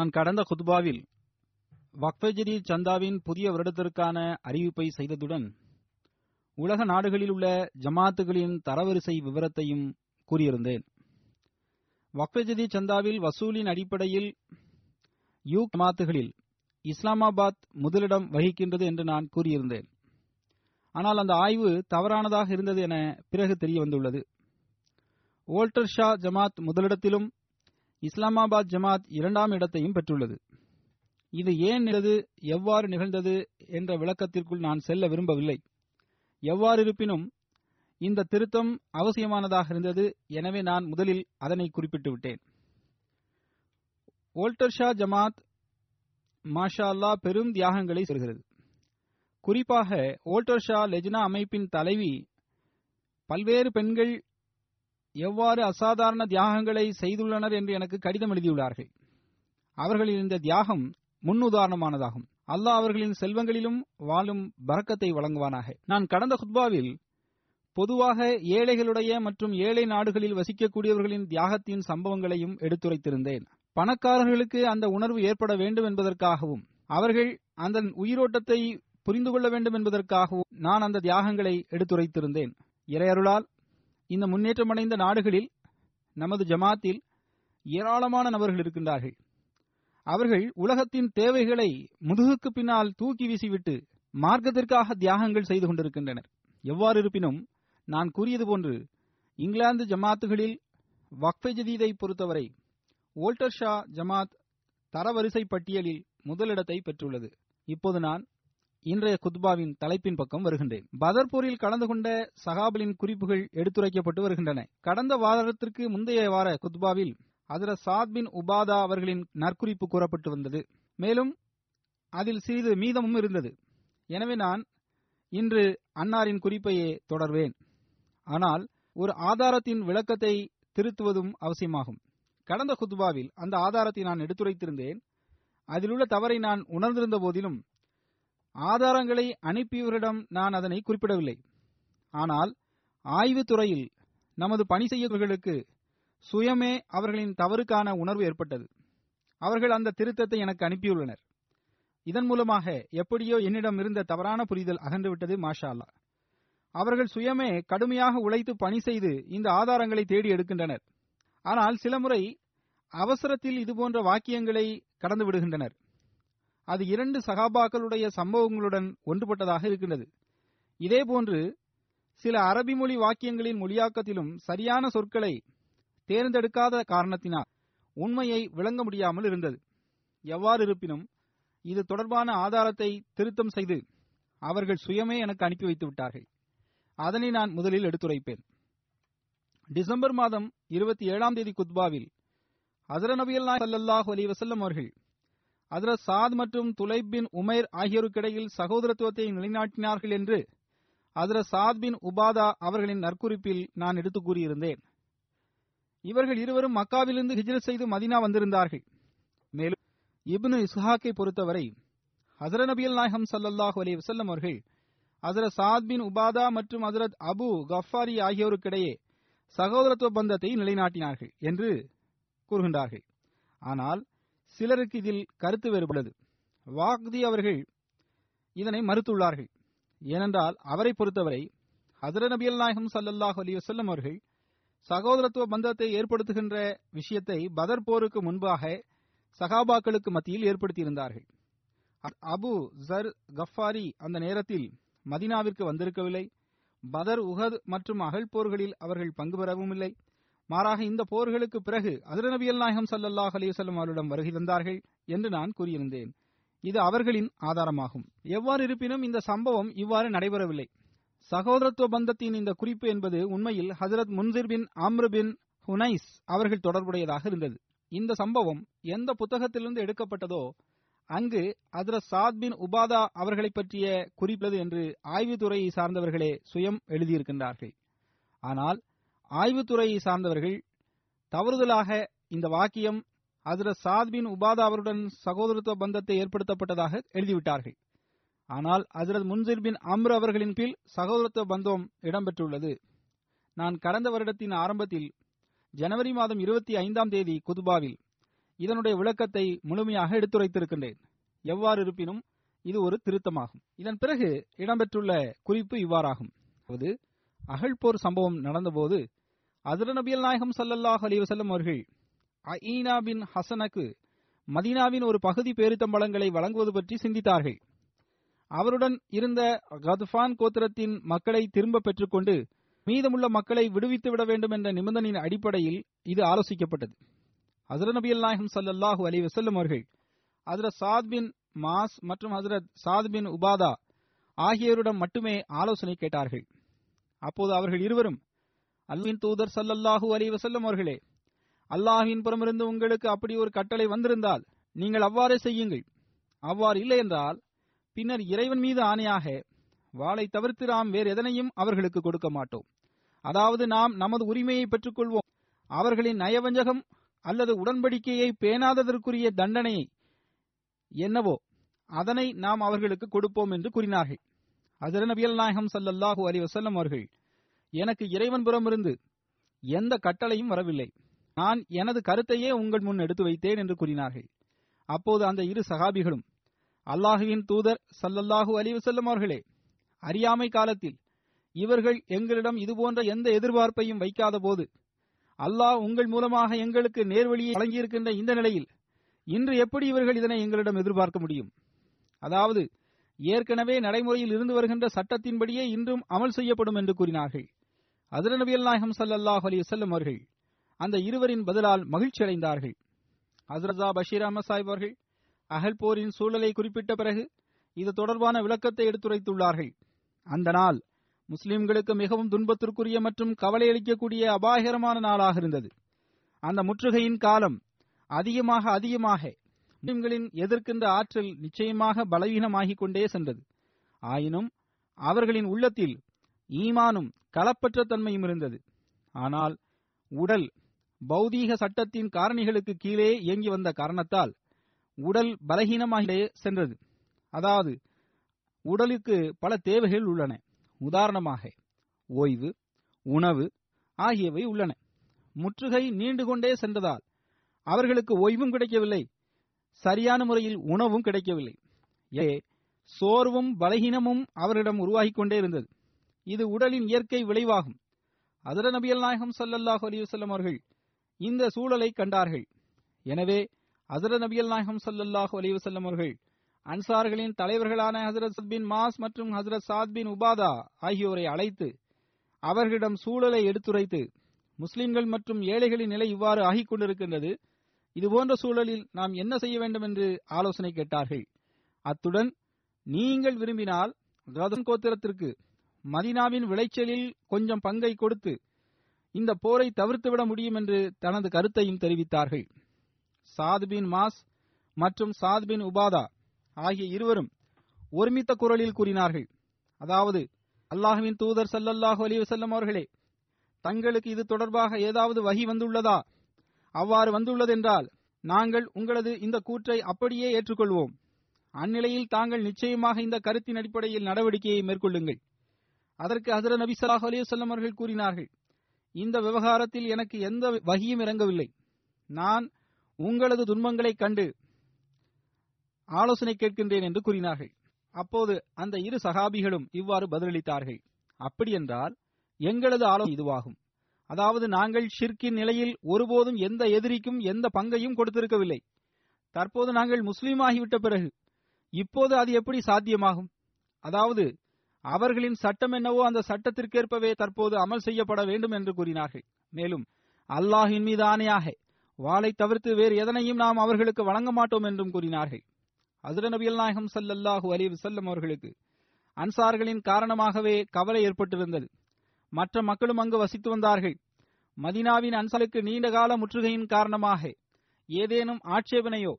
நான் கடந்த குத்பாவில் வக்ஃபஜரி சந்தாவின் புதிய வருடத்திற்கான அறிவிப்பை செய்ததுடன் உலக நாடுகளில் உள்ள ஜமாத்துகளின் தரவரிசை விவரத்தையும் கூறியிருந்தேன். வக்ஃபஜதி சந்தாவில் வசூலின் அடிப்படையில் யூ ஜமாத்துகளில் இஸ்லாமாபாத் முதலிடம் வகிக்கின்றது என்று நான் கூறியிருந்தேன். ஆனால் அந்த ஆய்வு தவறானதாக இருந்தது என பிறகு தெரிய வந்துள்ளது ஓல்டர் ஷா ஜமாத் முதலிடத்திலும் இஸ்லாமாபாத் ஜமாத் இரண்டாம் இடத்தையும் பெற்றுள்ளது. இது ஏன் நிகழ்ந்தது? எவ்வாறு நிகழ்ந்தது? என்ற விளக்கத்திற்குள் நான் செல்ல விரும்பவில்லை. எவ்வாறு இருப்பினும் இந்த திருத்தம் அவசியமானதாக இருந்தது. எனவே நான் முதலில் அதனை குறிப்பிட்டு விட்டேன். ஓல்டர் ஷா ஜமாத் மாஷா அல்லா பெரும் தியாகங்களை செய்கிறது. குறிப்பாக ஓல்டர் ஷா லெஜ்னா அமைப்பின் தலைவி பல்வேறு பெண்கள் எவ்வாறு அசாதாரண தியாகங்களை செய்துள்ளனர் என்று எனக்கு கடிதம் எழுதியுள்ளார்கள். அவர்களின் இந்த தியாகம் முன்னுதாரணமானதாகும். அல்லாஹ் அவர்களின் செல்வங்களிலும் வாழும் பறக்கத்தை வழங்குவானாக. நான் கடந்த குத்பாவில் பொதுவாக ஏழைகளுடைய மற்றும் ஏழை நாடுகளில் வசிக்கக்கூடியவர்களின் தியாகத்தின் சம்பவங்களையும் எடுத்துரைத்திருந்தேன். பணக்காரர்களுக்கு அந்த உணர்வு ஏற்பட வேண்டும் என்பதற்காகவும் அவர்கள் அந்த உயிரோட்டத்தை புரிந்து கொள்ள வேண்டும் என்பதற்காகவும் நான் அந்த தியாகங்களை எடுத்துரைத்திருந்தேன். இறையருளால் இந்த முன்னேற்றமடைந்த நாடுகளில் நமது ஜமாத்தில் ஏராளமான நபர்கள் இருக்கின்றார்கள். அவர்கள் உலகத்தின் தேவைகளை முதுகுக்கு பின்னால் தூக்கி வீசிவிட்டு மார்க்கத்திற்காக தியாகங்கள் செய்து கொண்டிருக்கின்றனர். எவ்வாறு இருப்பினும் நான் கூறியது போன்று இங்கிலாந்து ஜமாத்துகளில் வக்ஃபே ஜதீதை பொறுத்தவரை ஓல்டர் ஷா ஜமாத் தரவரிசை பட்டியலில் முதலிடத்தை பெற்றுள்ளது. இப்போது நான் இன்றைய குத்பாவின் தலைப்பின் பக்கம் வருகின்றேன். பதர்பூரில் கலந்து கொண்ட சகாபலின் குறிப்புகள் எடுத்துரைக்கப்பட்டு வருகின்றன. கடந்த வாரத்திற்கு முந்தைய வார குத்பாவில் அதிர சாத் பின் உபாதா அவர்களின் நற்குறிப்பு கூறப்பட்டு வந்தது. மேலும் அதில் சிறிது மீதமும் இருந்தது. எனவே நான் இன்று அன்னாரின் குறிப்பையே தொடர்வேன். ஆனால் ஒரு ஆதாரத்தின் விளக்கத்தை திருத்துவதும் அவசியமாகும். கடந்த குத்பாவில் அந்த ஆதாரத்தை நான் எடுத்துரைத்திருந்தேன். அதிலுள்ள தவறை நான் உணர்ந்திருந்த போதிலும் ஆதாரங்களை அனுப்பியவரிடம் நான் அதனை குறிப்பிடவில்லை. ஆனால் ஆய்வுத் துறையில் நமது பணி செய்யவர்களுக்கு சுயமே அவர்களின் தவறுக்கான உணர்வு ஏற்பட்டது. அவர்கள் அந்த திருத்தத்தை எனக்கு அனுப்பியுள்ளனர். இதன் மூலமாக எப்படியோ என்னிடம் இருந்த தவறான புரிதல் அகன்றுவிட்டது மாஷா அல்லா அவர்கள் சுயமே கடுமையாக உழைத்து பணி செய்து இந்த ஆதாரங்களை தேடி எடுக்கின்றனர். ஆனால் சில முறை அவசரத்தில் இதுபோன்ற வாக்கியங்களை கடந்து விடுகின்றனர். அது இரண்டு சகாபாக்களுடைய சம்பவங்களுடன் ஒன்றுபட்டதாக இருக்கின்றது. இதேபோன்று சில அரபி மொழி வாக்கியங்களின் மொழியாக்கத்திலும் சரியான சொற்களை தேர்ந்தெடுக்காத காரணத்தினால் உண்மையை விளங்க முடியாமல் இருந்தது. எவ்வாறு இருப்பினும் இது தொடர்பான ஆதாரத்தை திருத்தம் செய்து அவர்கள் சுயமே எனக்கு அனுப்பி வைத்து விட்டார்கள். அதனை நான் முதலில் எடுத்துரைப்பேன். டிசம்பர் மாதம் இருபத்தி ஏழாம் தேதி குத்பாவில் ஹசர நபியல்லா ஸல்லல்லாஹு அலைஹி அவர்கள் ஹஜரத் சாத் மற்றும் துலைப் பின் உமைர் ஆகியோருக்கிடையில் சகோதரத்துவத்தை நிலைநாட்டினார்கள் என்று ஹஜரத் சாத் பின் உபாதா அவர்களின் நற்குறிப்பில் நான் எடுத்து கூறியிருந்தேன். இவர்கள் இருவரும் மக்காவிலிருந்து ஹிஜ்ரத் செய்து மதினா வந்திருந்தார்கள். மேலும் இப்னு இஸ்ஹாக்கை பொறுத்தவரை ஹசர நபியல் நாயகம் சல்லாஹ் அலி வசல்லம் அவர்கள் ஹசரத் சாத் பின் உபாதா மற்றும் ஹசரத் அபு கஃபாரி ஆகியோருக்கிடையே சகோதரத்துவ பந்தத்தை நிலைநாட்டினார்கள் என்று கூறுகின்றார்கள். ஆனால் சிலருக்கு இதில் கருத்து வேறுபடுது வாக்தி அவர்கள் இதனை மறுத்துள்ளார்கள். ஏனென்றால் அவரை பொறுத்தவரை ஹசர நபியல் நாயகம் சல்லல்லாஹ் அலைஹி வஸல்லம் அவர்கள் சகோதரத்துவ பந்தத்தை ஏற்படுத்துகின்ற விஷயத்தை பதர் போருக்கு முன்பாக சகாபாக்களுக்கு மத்தியில் ஏற்படுத்தியிருந்தார்கள். அபு ஜர் கஃபாரி அந்த நேரத்தில் மதினாவிற்கு வந்திருக்கவில்லை. பதர் உஹத் மற்றும் அகழ் போர்களில் அவர்கள் பங்கு பெறவும் இல்லை. மாறாக இந்த போர்களுக்கு பிறகு அதிரநபி நாயகம் சல்லல்லாஹ் அலிவசல்லம் அவரிடம் வருகை தந்தார்கள் என்று நான் கூறியிருந்தேன். இது அவர்களின் ஆதாரமாகும். எவ்வாறு இருப்பினும் இந்த சம்பவம் இவ்வாறு நடைபெறவில்லை. சகோதரத்துவ பந்தத்தின் இந்த குறிப்பு என்பது உண்மையில் ஹசரத் முன்சிர் பின் ஆம்ரு பின் ஹுனைஸ் அவர்கள் தொடர்புடையதாக இருந்தது. இந்த சம்பவம் எந்த புத்தகத்திலிருந்து எடுக்கப்பட்டதோ அங்கு ஹசரத் சாத் பின் உபாதா அவர்களை பற்றிய குறிப்பது என்று ஆய்வுத்துறையை சார்ந்தவர்களே சுயம் எழுதியிருக்கின்றார்கள். ஆனால் ஆய்வுத்துறையை சார்ந்தவர்கள் தவறுதலாக இந்த வாக்கியம் ஹசரத் சாத் பின் உபாதா அவருடன் சகோதரத்துவ பந்தத்தை ஏற்படுத்தப்பட்டதாக எழுதிவிட்டார்கள். ஆனால் ஹசரத் முன்சிர் பின் அம்ரு அவர்களின் கீழ் சகோதரத்துவ பந்தம் இடம்பெற்றுள்ளது. நான் கடந்த வருடத்தின் ஆரம்பத்தில் ஜனவரி மாதம் இருபத்தி ஐந்தாம் தேதி குதுபாவில் இதனுடைய விளக்கத்தை முழுமையாக எடுத்துரைத்திருக்கின்றேன். எவ்வாறு இருப்பினும் இது ஒரு திருத்தமாகும். இதன் பிறகு இடம்பெற்றுள்ள குறிப்பு இவ்வாறாகும். அதாவது அகழ்போர் சம்பவம் நடந்தபோது அதிர நபியல் நாயகம் சல்லல்லாஹ் அலி வசல்லம் அவர்கள் அஈனா பின் ஹசனுக்கு மதீனாவின் ஒரு பகுதி பேரித்தம்பளங்களை வழங்குவது பற்றி சிந்தித்தார்கள். அவருடன் இருந்த கத்ஃபான் கோத்திரத்தின் மக்களை திரும்ப பெற்றுக்கொண்டு மீதமுள்ள மக்களை விடுவித்து விட வேண்டும் என்ற நிபந்தனையின் அடிப்படையில் இது ஆலோசிக்கப்பட்டது. ஹசரத் நபியல் நாயகம் சல்லல்லாஹு அலி வசல்லம் அவர்கள் ஹசரத் சாத் பின் மாஸ் மற்றும் ஹசரத் சாத் பின் உபாதா ஆகியோரிடம் மட்டுமே ஆலோசனை கேட்டார்கள். அப்போது அவர்கள் இருவரும் அல்லாவின் தூதர் சல்லல்லாஹு அலி வசல்லம் அவர்களே அல்லாஹின் புறமிருந்து உங்களுக்கு அப்படி ஒரு கட்டளை வந்திருந்தால் நீங்கள் அவ்வாறே செய்யுங்கள். அவ்வாறு இல்லை என்றால் பின்னர் இறைவன் மீது ஆணையாக வாளை தவிர்த்து நாம் வேறு எதனையும் அவர்களுக்கு கொடுக்க மாட்டோம். அதாவது நாம் நமது உரிமையை பெற்றுக்கொள்வோம். அவர்களின் நயவஞ்சகம் அல்லது உடன்படிக்கையை பேணாததற்குரிய தண்டனையை என்னவோ அதனை நாம் அவர்களுக்கு கொடுப்போம் என்று கூறினார்கள். ஹசர நபியல் நாயகம் சல்லல்லாஹூ அலி வசல்லம் அவர்கள் எனக்கு இறைவன் புறமிருந்து எந்த கட்டளையும் வரவில்லை. நான் எனது கருத்தையே உங்கள் முன் எடுத்து வைத்தேன் என்று கூறினார்கள். அப்போது அந்த இரு சகாபிகளும் அல்லாஹுவின் தூதர் சல்லல்லாஹூ அலிவசல்லம் அவர்களே அறியாமை காலத்தில் இவர்கள் எங்களிடம் இதுபோன்ற எந்த எதிர்பார்ப்பையும் வைக்காத போது அல்லாஹ் உங்கள் மூலமாக எங்களுக்கு நேர்வழியை வழங்கியிருக்கின்ற இந்த நிலையில் இன்று எப்படி இவர்கள் இதனை எங்களிடம் எதிர்பார்க்க முடியும்? அதாவது ஏற்கனவே நடைமுறையில் இருந்து வருகின்ற சட்டத்தின்படியே இன்றும் அமல் செய்யப்படும் என்று கூறினார்கள். அதிர நபியல் நாயகம் சல்லாஹ் அலி வல்லம் அவர்கள் அந்த இருவரின் பதிலால் மகிழ்ச்சி அடைந்தார்கள் ஹசரதா பஷீர் அஹமத் சாஹிப் அவர்கள் அகல் போரின் சூழலை குறிப்பிட்ட பிறகு இது தொடர்பான விளக்கத்தை எடுத்துரைத்துள்ளார்கள். அந்த நாள் முஸ்லிம்களுக்கு மிகவும் துன்பத்திற்குரிய மற்றும் கவலை அளிக்கக்கூடிய அபாயகரமான நாளாக இருந்தது. அந்த முற்றுகையின் காலம் அதிகமாக அதிகமாக முஸ்லிம்களின் எதிர்க்கின்ற ஆற்றல் நிச்சயமாக பலவீனமாகிக் கொண்டே சென்றது. ஆயினும் அவர்களின் உள்ளத்தில் ஈமானும் களப்பற்ற தன்மையும் இருந்தது. ஆனால் உடல் பௌதீக சட்டத்தின் காரணிகளுக்கு கீழே இயங்கி வந்த காரணத்தால் உடல் பலகீனமாக சென்றது. அதாவது உடலுக்கு பல தேவைகள் உள்ளன. உதாரணமாக ஓய்வு உணவு ஆகியவை உள்ளன. முற்றுகை நீண்டு கொண்டே சென்றதால் அவர்களுக்கு ஓய்வும் கிடைக்கவில்லை. சரியான முறையில் உணவும் கிடைக்கவில்லை. ஏ சோர்வும் பலகீனமும் அவரிடம் உருவாகிக் கொண்டே இருந்தது. இது உடலின் இயற்கை விளைவாகும். அதர நபியல் நாயகம் சல்லல்லாஹு அலிவசல்லம் அவர்கள் இந்த சூழலை கண்டார்கள். எனவே அதர நபியல் நாயகம் சல்லல்லாஹு அலிவசல்லம் அவர்கள் அன்சார்களின் தலைவர்களான ஹசரத் பின் மாஸ் மற்றும் ஹசரத் சாத் பின் உபாதா ஆகியோரை அழைத்து அவர்களிடம் சூழலை எடுத்துரைத்து முஸ்லிம்கள் மற்றும் ஏழைகளின் நிலை இவ்வாறு ஆகிக் கொண்டிருக்கின்றது. இதுபோன்ற சூழலில் நாம் என்ன செய்ய வேண்டும் என்று ஆலோசனை கேட்டார்கள். அத்துடன் நீங்கள் விரும்பினால் ரதன் கோத்திரத்திற்கு மதினாவின் விளைச்சலில் கொஞ்சம் பங்கை கொடுத்து இந்த போரை தவிர்த்துவிட முடியும் என்று தனது கருத்தையும் தெரிவித்தார்கள். சாத் பின் மாஸ் மற்றும் சாத் பின் உபாதா ஆகிய இருவரும் ஒருமித்த குரலில் கூறினார்கள். அதாவது அல்லாஹுவின் தூதர் சல்லல்லாஹு அலி வசல்லம் அவர்களே தங்களுக்கு இது தொடர்பாக ஏதாவது வகி வந்துள்ளதா? அவ்வாறு வந்துள்ளதென்றால் நாங்கள் உங்களது இந்த கூற்றை அப்படியே ஏற்றுக்கொள்வோம். அந்நிலையில் தாங்கள் நிச்சயமாக இந்த கருத்தின் அடிப்படையில் நடவடிக்கையை மேற்கொள்ளுங்கள். அதற்கு ஹசர நபி சலாஹ் அலைஹி அவர்கள் கூறினார்கள் இந்த விவகாரத்தில் எனக்கு எந்த வகியும் இறங்கவில்லை. நான் உங்களது துன்பங்களைக் கண்டு ஆலோசனை கேட்கின்றேன் என்று கூறினார்கள். அப்போது அந்த இரு சகாபிகளும் இவ்வாறு பதிலளித்தார்கள் அப்படியென்றால் எங்களது ஆலோசனை இதுவாகும். அதாவது நாங்கள் ஷிர்கின் நிலையில் ஒருபோதும் எந்த எதிரிக்கும் எந்த பங்கையும் கொடுத்திருக்கவில்லை. தற்போது நாங்கள் முஸ்லீம் ஆகிவிட்ட பிறகு இப்போது அது எப்படி சாத்தியமாகும்? அதாவது அவர்களின் சட்டம் என்னவோ அந்த சட்டத்திற்கேற்பவே தற்போது அமல் செய்யப்பட வேண்டும் என்று கூறினார்கள். மேலும் அல்லாஹின் மீது ஆணையாக வாளை தவிர்த்து வேறு எதனையும் நாம் அவர்களுக்கு வழங்க மாட்டோம் என்றும் கூறினார்கள். அதிர நபியல் நாயகம் சல்லல்லாஹு அலி வஸல்லம் அவர்களுக்கு அன்சார்களின் காரணமாகவே கவலை ஏற்பட்டிருந்தது. மற்ற மக்களும் அங்கு வசித்து வந்தார்கள். மதினாவின் அன்சலுக்கு நீண்ட கால முற்றுகையின் காரணமாக ஏதேனும் ஆட்சேபனையோ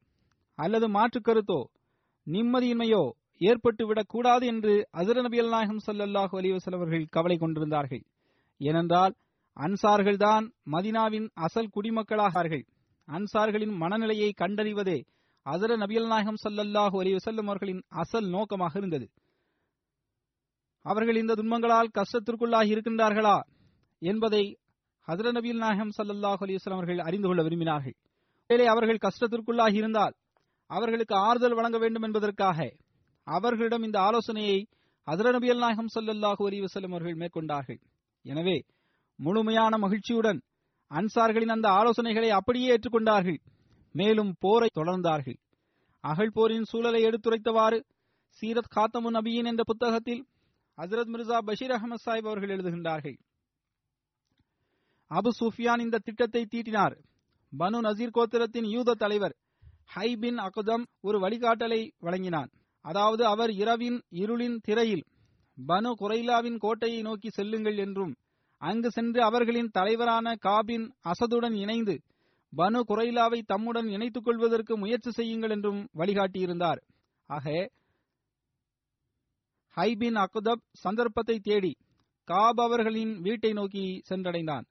அல்லது மாற்றுக் கருத்தோ நிம்மதியின்மையோ ஏற்பட்டு விடக்கூடாது என்று அசர நபியல் நாயகம் சல்லல்லாஹு அலைஹி கவலை கொண்டிருந்தார்கள். ஏனென்றால் அன்சார்கள்தான் மதினாவின் அசல் குடிமக்களாகார்கள். அன்சார்களின் மனநிலையை கண்டறிவதே அதர நபியல் நாயகம் சல்லல்லாஹு அலைஹி அவர்களின் அசல் நோக்கமாக இருந்தது. அவர்கள் இந்த துன்பங்களால் கஷ்டத்திற்குள்ளாகி இருக்கின்றார்களா என்பதை ஹதர நபியல் நாயகம் சல்லல்லாஹு அலைஹி வஸல்லம் அவர்கள் அறிந்து கொள்ள விரும்பினார்கள். வேலை அவர்கள் கஷ்டத்திற்குள்ளாகி இருந்தால் அவர்களுக்கு ஆறுதல் வழங்க வேண்டும் என்பதற்காக அவர்களிடம் இந்த ஆலோசனையை ஹதர நபியல் நாயகம் சல்லல்லாஹு அலைஹி செல்லும் அவர்கள் மேற்கொண்டார்கள். எனவே முழுமையான மகிழ்ச்சியுடன் அன்சார்களின் அந்த ஆலோசனைகளை அப்படியே ஏற்றுக்கொண்டார்கள். மேலும் போரை தொடர்ந்தார்கள். அகழ் போரின் சூழலை எடுத்துரைத்தவாறு சீரத் காத்தமு நபியின் என்ற புத்தகத்தில் ஹசரத் மிர்சா பஷீர் அகமது சாஹிப் அவர்கள் எழுதுகின்றார்கள். அபு சுஃபியான் இந்த திட்டத்தை தீட்டினார். பனு நசீர் கோத்திரத்தின் யூத தலைவர் ஹை பின் அகதம் ஒரு வழிகாட்டலை வழங்கினான். அதாவது அவர் இரவின் இருளின் திரையில் பனு குரைலாவின் கோட்டையை நோக்கி செல்லுங்கள் என்றும் அங்கு சென்று அவர்களின் தலைவரான காபின் அசதுடன் இணைந்து பனு குரைலாவை தம்முடன் இணைத்துக் கொள்வதற்கு முயற்சி செய்யுங்கள் என்றும் வழிகாட்டியிருந்தார். ஆக ஹைபின் அகுதப் சந்தர்ப்பத்தை தேடி காப் அவர்களின் வீட்டை நோக்கி சென்றடைந்தான்.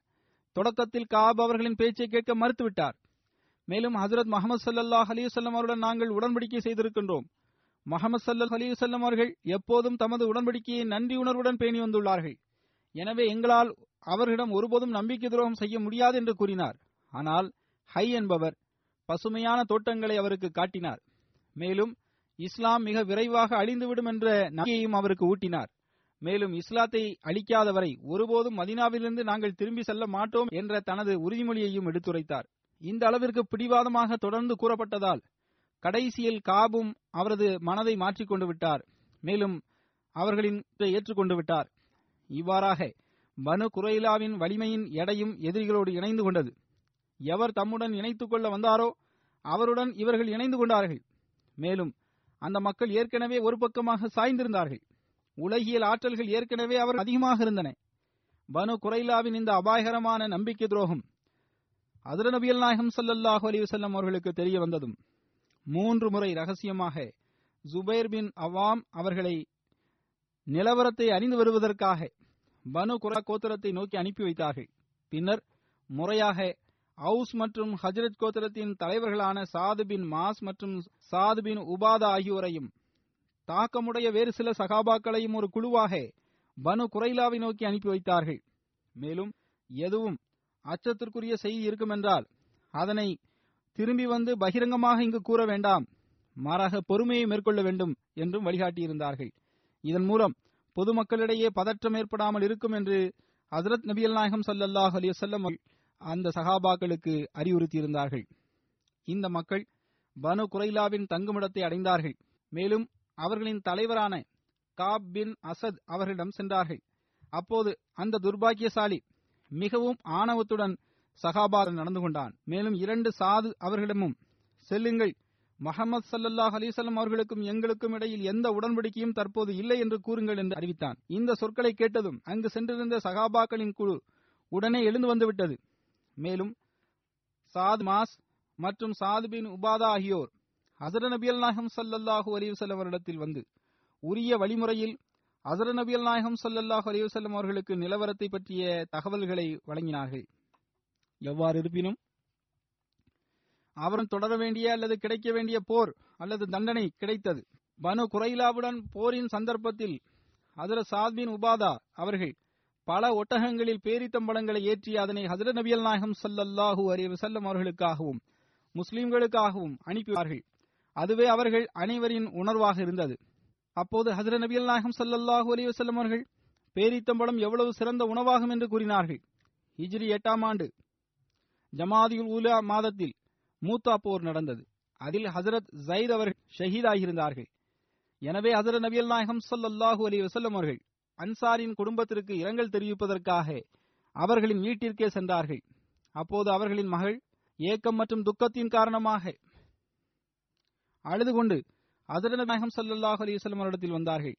தொடக்கத்தில் காப் அவர்களின் பேச்சை கேட்க மறுத்துவிட்டார். மேலும் ஹசரத் முகமது சல்லாஹ் அலிவசல்லம் அவருடன் நாங்கள் உடன்படிக்கை செய்திருக்கின்றோம். முகமது சல்லாஹ் அலிவசல்லம் அவர்கள் எப்போதும் தமது உடன்படிக்கையை நன்றி உணர்வுடன் பேணி வந்துள்ளார்கள். எனவே எங்களால் அவர்களிடம் ஒருபோதும் நம்பிக்கை துரோகம் செய்ய முடியாது என்று கூறினார். ஆனால் ஹை என்பவர் பசுமையான தோட்டங்களை அவருக்கு காட்டினார். மேலும் இஸ்லாம் மிக விரைவாக அழிந்துவிடும் என்ற நம்பிக்கையையும் அவருக்கு ஊட்டினார். மேலும் இஸ்லாத்தை அளிக்காதவரை ஒருபோதும் மதினாவிலிருந்து நாங்கள் திரும்பி செல்ல மாட்டோம் என்ற தனது உறுதிமொழியையும் எடுத்துரைத்தார். இந்த அளவிற்கு பிடிவாதமாக தொடர்ந்து கூறப்பட்டதால் கடைசியில் காபும் அவரது மனதை மாற்றிக்கொண்டு விட்டார். மேலும் அவர்களின் ஏற்றுக்கொண்டு விட்டார். இவ்வாறாக பனு குரைலாவின் வலிமையின் எடையும் எதிரிகளோடு இணைந்து கொண்டது. எவர் தம்முடன் இணைத்துக் கொள்ள வந்தாரோ அவருடன் இவர்கள் இணைந்து கொண்டார்கள். மேலும் அந்த மக்கள் ஏற்கனவே ஒரு பக்கமாக சாய்ந்திருந்தார்கள். உலகியல் ஆற்றல்கள் ஏற்கனவே அவர் அதிகமாக இருந்தன. பனு குரைலாவின் இந்த அபாயகரமான நம்பிக்கை துரோகம் அதிர நபியல் நாயகம் சல்லல்லாஹு அலி அவர்களுக்கு தெரிய வந்ததும் மூன்று முறை ரகசியமாக ஜுபைர் பின் அவாம் அவர்களை நிலவரத்தை அறிந்து வருவதற்காக பனு குரா கோத்திரத்தை நோக்கி அனுப்பி வைத்தார்கள். பின்னர் முறையாக அவுஸ் மற்றும் ஹஜரத் கோத்திரத்தின் தலைவர்களான சாது பின் மாஸ் மற்றும் சாது பின் உபாதா ஆகியோரையும் தாக்கமுடைய வேறு சில சகாபாக்களையும் ஒரு குழுவாக பனு குரைலாவை நோக்கி அனுப்பி வைத்தார்கள். மேலும் எதுவும் அச்சத்திற்குரிய செய்தி இருக்குமென்றால் அதனை திரும்பி வந்து பகிரங்கமாக இங்கு கூற வேண்டாம். மாறாக பொறுமையை மேற்கொள்ள வேண்டும் என்றும் வழிகாட்டியிருந்தார்கள். இதன் மூலம் பொதுமக்களிடையே பதற்றம் ஏற்படாமல் இருக்கும் என்று ஹசரத் நபியல் நாயகம் சல்லாஹ் அலி வல்லம் அந்த சகாபாக்களுக்கு அறிவுறுத்தியிருந்தார்கள். இந்த மக்கள் பனு குரைலாவின் தங்குமிடத்தை அடைந்தார்கள். மேலும் அவர்களின் தலைவரான காப் பின் அசத் அவர்களிடம் சென்றார்கள். அப்போது அந்த துர்பாக்கியசாலி மிகவும் ஆணவத்துடன் சகாபா நடந்து கொண்டான். மேலும் இரண்டு சாது அவர்களிடமும் செல்லுங்கள். முகமது சல்லல்லாஹ் அலிசல்லம் அவர்களுக்கும் எங்களுக்கும் இடையில் எந்த உடன்படிக்கையும் தற்போது இல்லை என்று கூறுங்கள் என்று அறிவித்தான். இந்த சொற்களை கேட்டதும் அங்கு சென்றிருந்த சகாபாக்களின் குழு உடனே எழுந்து வந்துவிட்டது மேலும் சாத் மாஸ் மற்றும் சாத் பின் உபாதா ஆகியோர் ஹசர நபியல் நாயகம் சல்லல்லாஹு அலிவசல்லம் அவரிடத்தில் வந்து உரிய வழிமுறையில் ஹசர நபியல் நாயகம் சல்லல்லாஹு அலிவசல்லம் அவர்களுக்கு நிலவரத்தை பற்றிய தகவல்களை வழங்கினார்கள். எவ்வாறு இருப்பினும் அவரும் தொடர வேண்டிய அல்லது கிடைக்க வேண்டிய போர் அல்லது தண்டனை கிடைத்தது. பனு குரைலாவுடன் போரின் சந்தர்ப்பத்தில் ஹசரத் சாத் பின் உபாதா அவர்கள் பல ஒட்டகங்களில் பேரித்தம்பளங்களை ஏற்றி அதனை ஹசரத் நபியல் நாயகம் சல்லல்லாஹு அலி வசல்லம் அவர்களுக்காகவும் முஸ்லிம்களுக்காகவும் அனுப்பினார்கள். அதுவே அவர்கள் அனைவரின் உணர்வாக இருந்தது. அப்போது ஹசரத் நபியல் நாயகம் சல்லல்லாஹு அலி வசல்லம் அவர்கள் பேரித்தம்பளம் எவ்வளவு சிறந்த உணவாகும் என்று கூறினார்கள். ஹிஜ்ரி எட்டாம் ஆண்டு ஜமாதியுல் உலா மாதத்தில் மூத்தா போர் நடந்தது. அதில் ஹசரத் ஜயித் அவர்கள் ஷஹீதாகியிருந்தார்கள் எனவே ஹசரத் நபியல் நாயகம் சல்லாஹூ அலி வசல்லம் அவர்கள் அன்சாரின் குடும்பத்திற்கு இரங்கல் தெரிவிப்பதற்காக அவர்களின் வீட்டிற்கே சென்றார்கள். அப்போது அவர்களின் மகள் ஏக்கம் மற்றும் துக்கத்தின் காரணமாக அழுது கொண்டு ஹசரத் நாயகம் சல்லாஹூ அலி வசல்லம் அவரிடத்தில் வந்தார்கள்.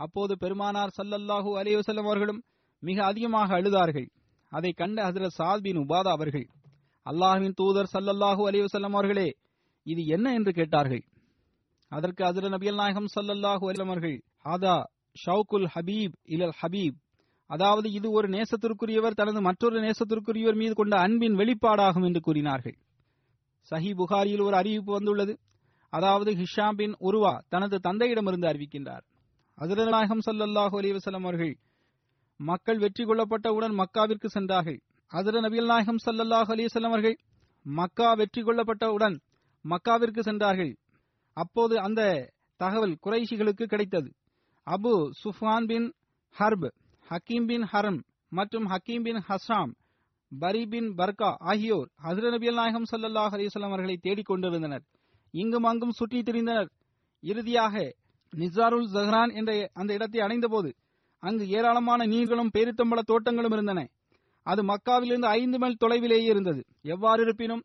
அப்போது பெருமானார் சல்லல்லாஹு அலி வசல்லம் அவர்களும் மிக அதிகமாக அழுதார்கள். அதை கண்ட ஹசரத் சாத் பின் உபாதா அவர்கள் அல்லாஹுவின் தூதர் சல்லல்லாஹு அலிவசல்லம் அவர்களே இது என்ன என்று கேட்டார்கள்? அதற்கு அதிர நபியல் நாயகம் சல்லல்லாஹு அலிலம் அவர்கள் ஹாதா ஷவுகுல் ஹபீப் இலல் ஹபீப். அதாவது இது ஒரு நேசத்திற்குரியவர் தனது மற்றொரு நேசத்திற்குரியவர் மீது கொண்ட அன்பின் வெளிப்பாடாகும் என்று கூறினார்கள். சஹி புகாரியில் ஒரு அறிவிப்பு வந்துள்ளது. அதாவது ஹிஷாம் பின் உருவா தனது தந்தையிடமிருந்து அறிவிக்கின்றார். ஹசரத் நாயகம் சல்லல்லாஹு அலி அவர்கள் மக்கள் வெற்றி கொள்ளப்பட்டவுடன் மக்காவிற்கு சென்றார்கள். அதிர நபியல் நாயகம் சல்லல்லாஹு அலிசல்லம் அவர்கள் மக்கா வெற்றி கொள்ளப்பட்டவுடன் மக்காவிற்கு சென்றார்கள். அப்போது அந்த தகவல் குறைஷிகளுக்கு கிடைத்தது. அபு சுஃபான் பின் ஹர்ப் ஹக்கீம் பின் ஹரம் மற்றும் ஹக்கீம் பின் ஹசாம் பரி பின் பர்கா ஆகியோர் ஹசர நபியல் நாயகம் சல்லாஹ் அலிஸ்லாம் அவர்களை தேடிக் கொண்டிருந்தனர். இங்கும் அங்கும் சுற்றி திரிந்தனர். இறுதியாக நிசாருல் ஜஹ்ரான் என்ற அந்த இடத்தை அடைந்தபோது அங்கு ஏராளமான நீர்களும் பேரித்தம்பள தோட்டங்களும் இருந்தன. அது மக்காவிலிருந்து ஐந்து மைல் தொலைவிலேயே இருந்தது. எவ்வாறு இருப்பினும்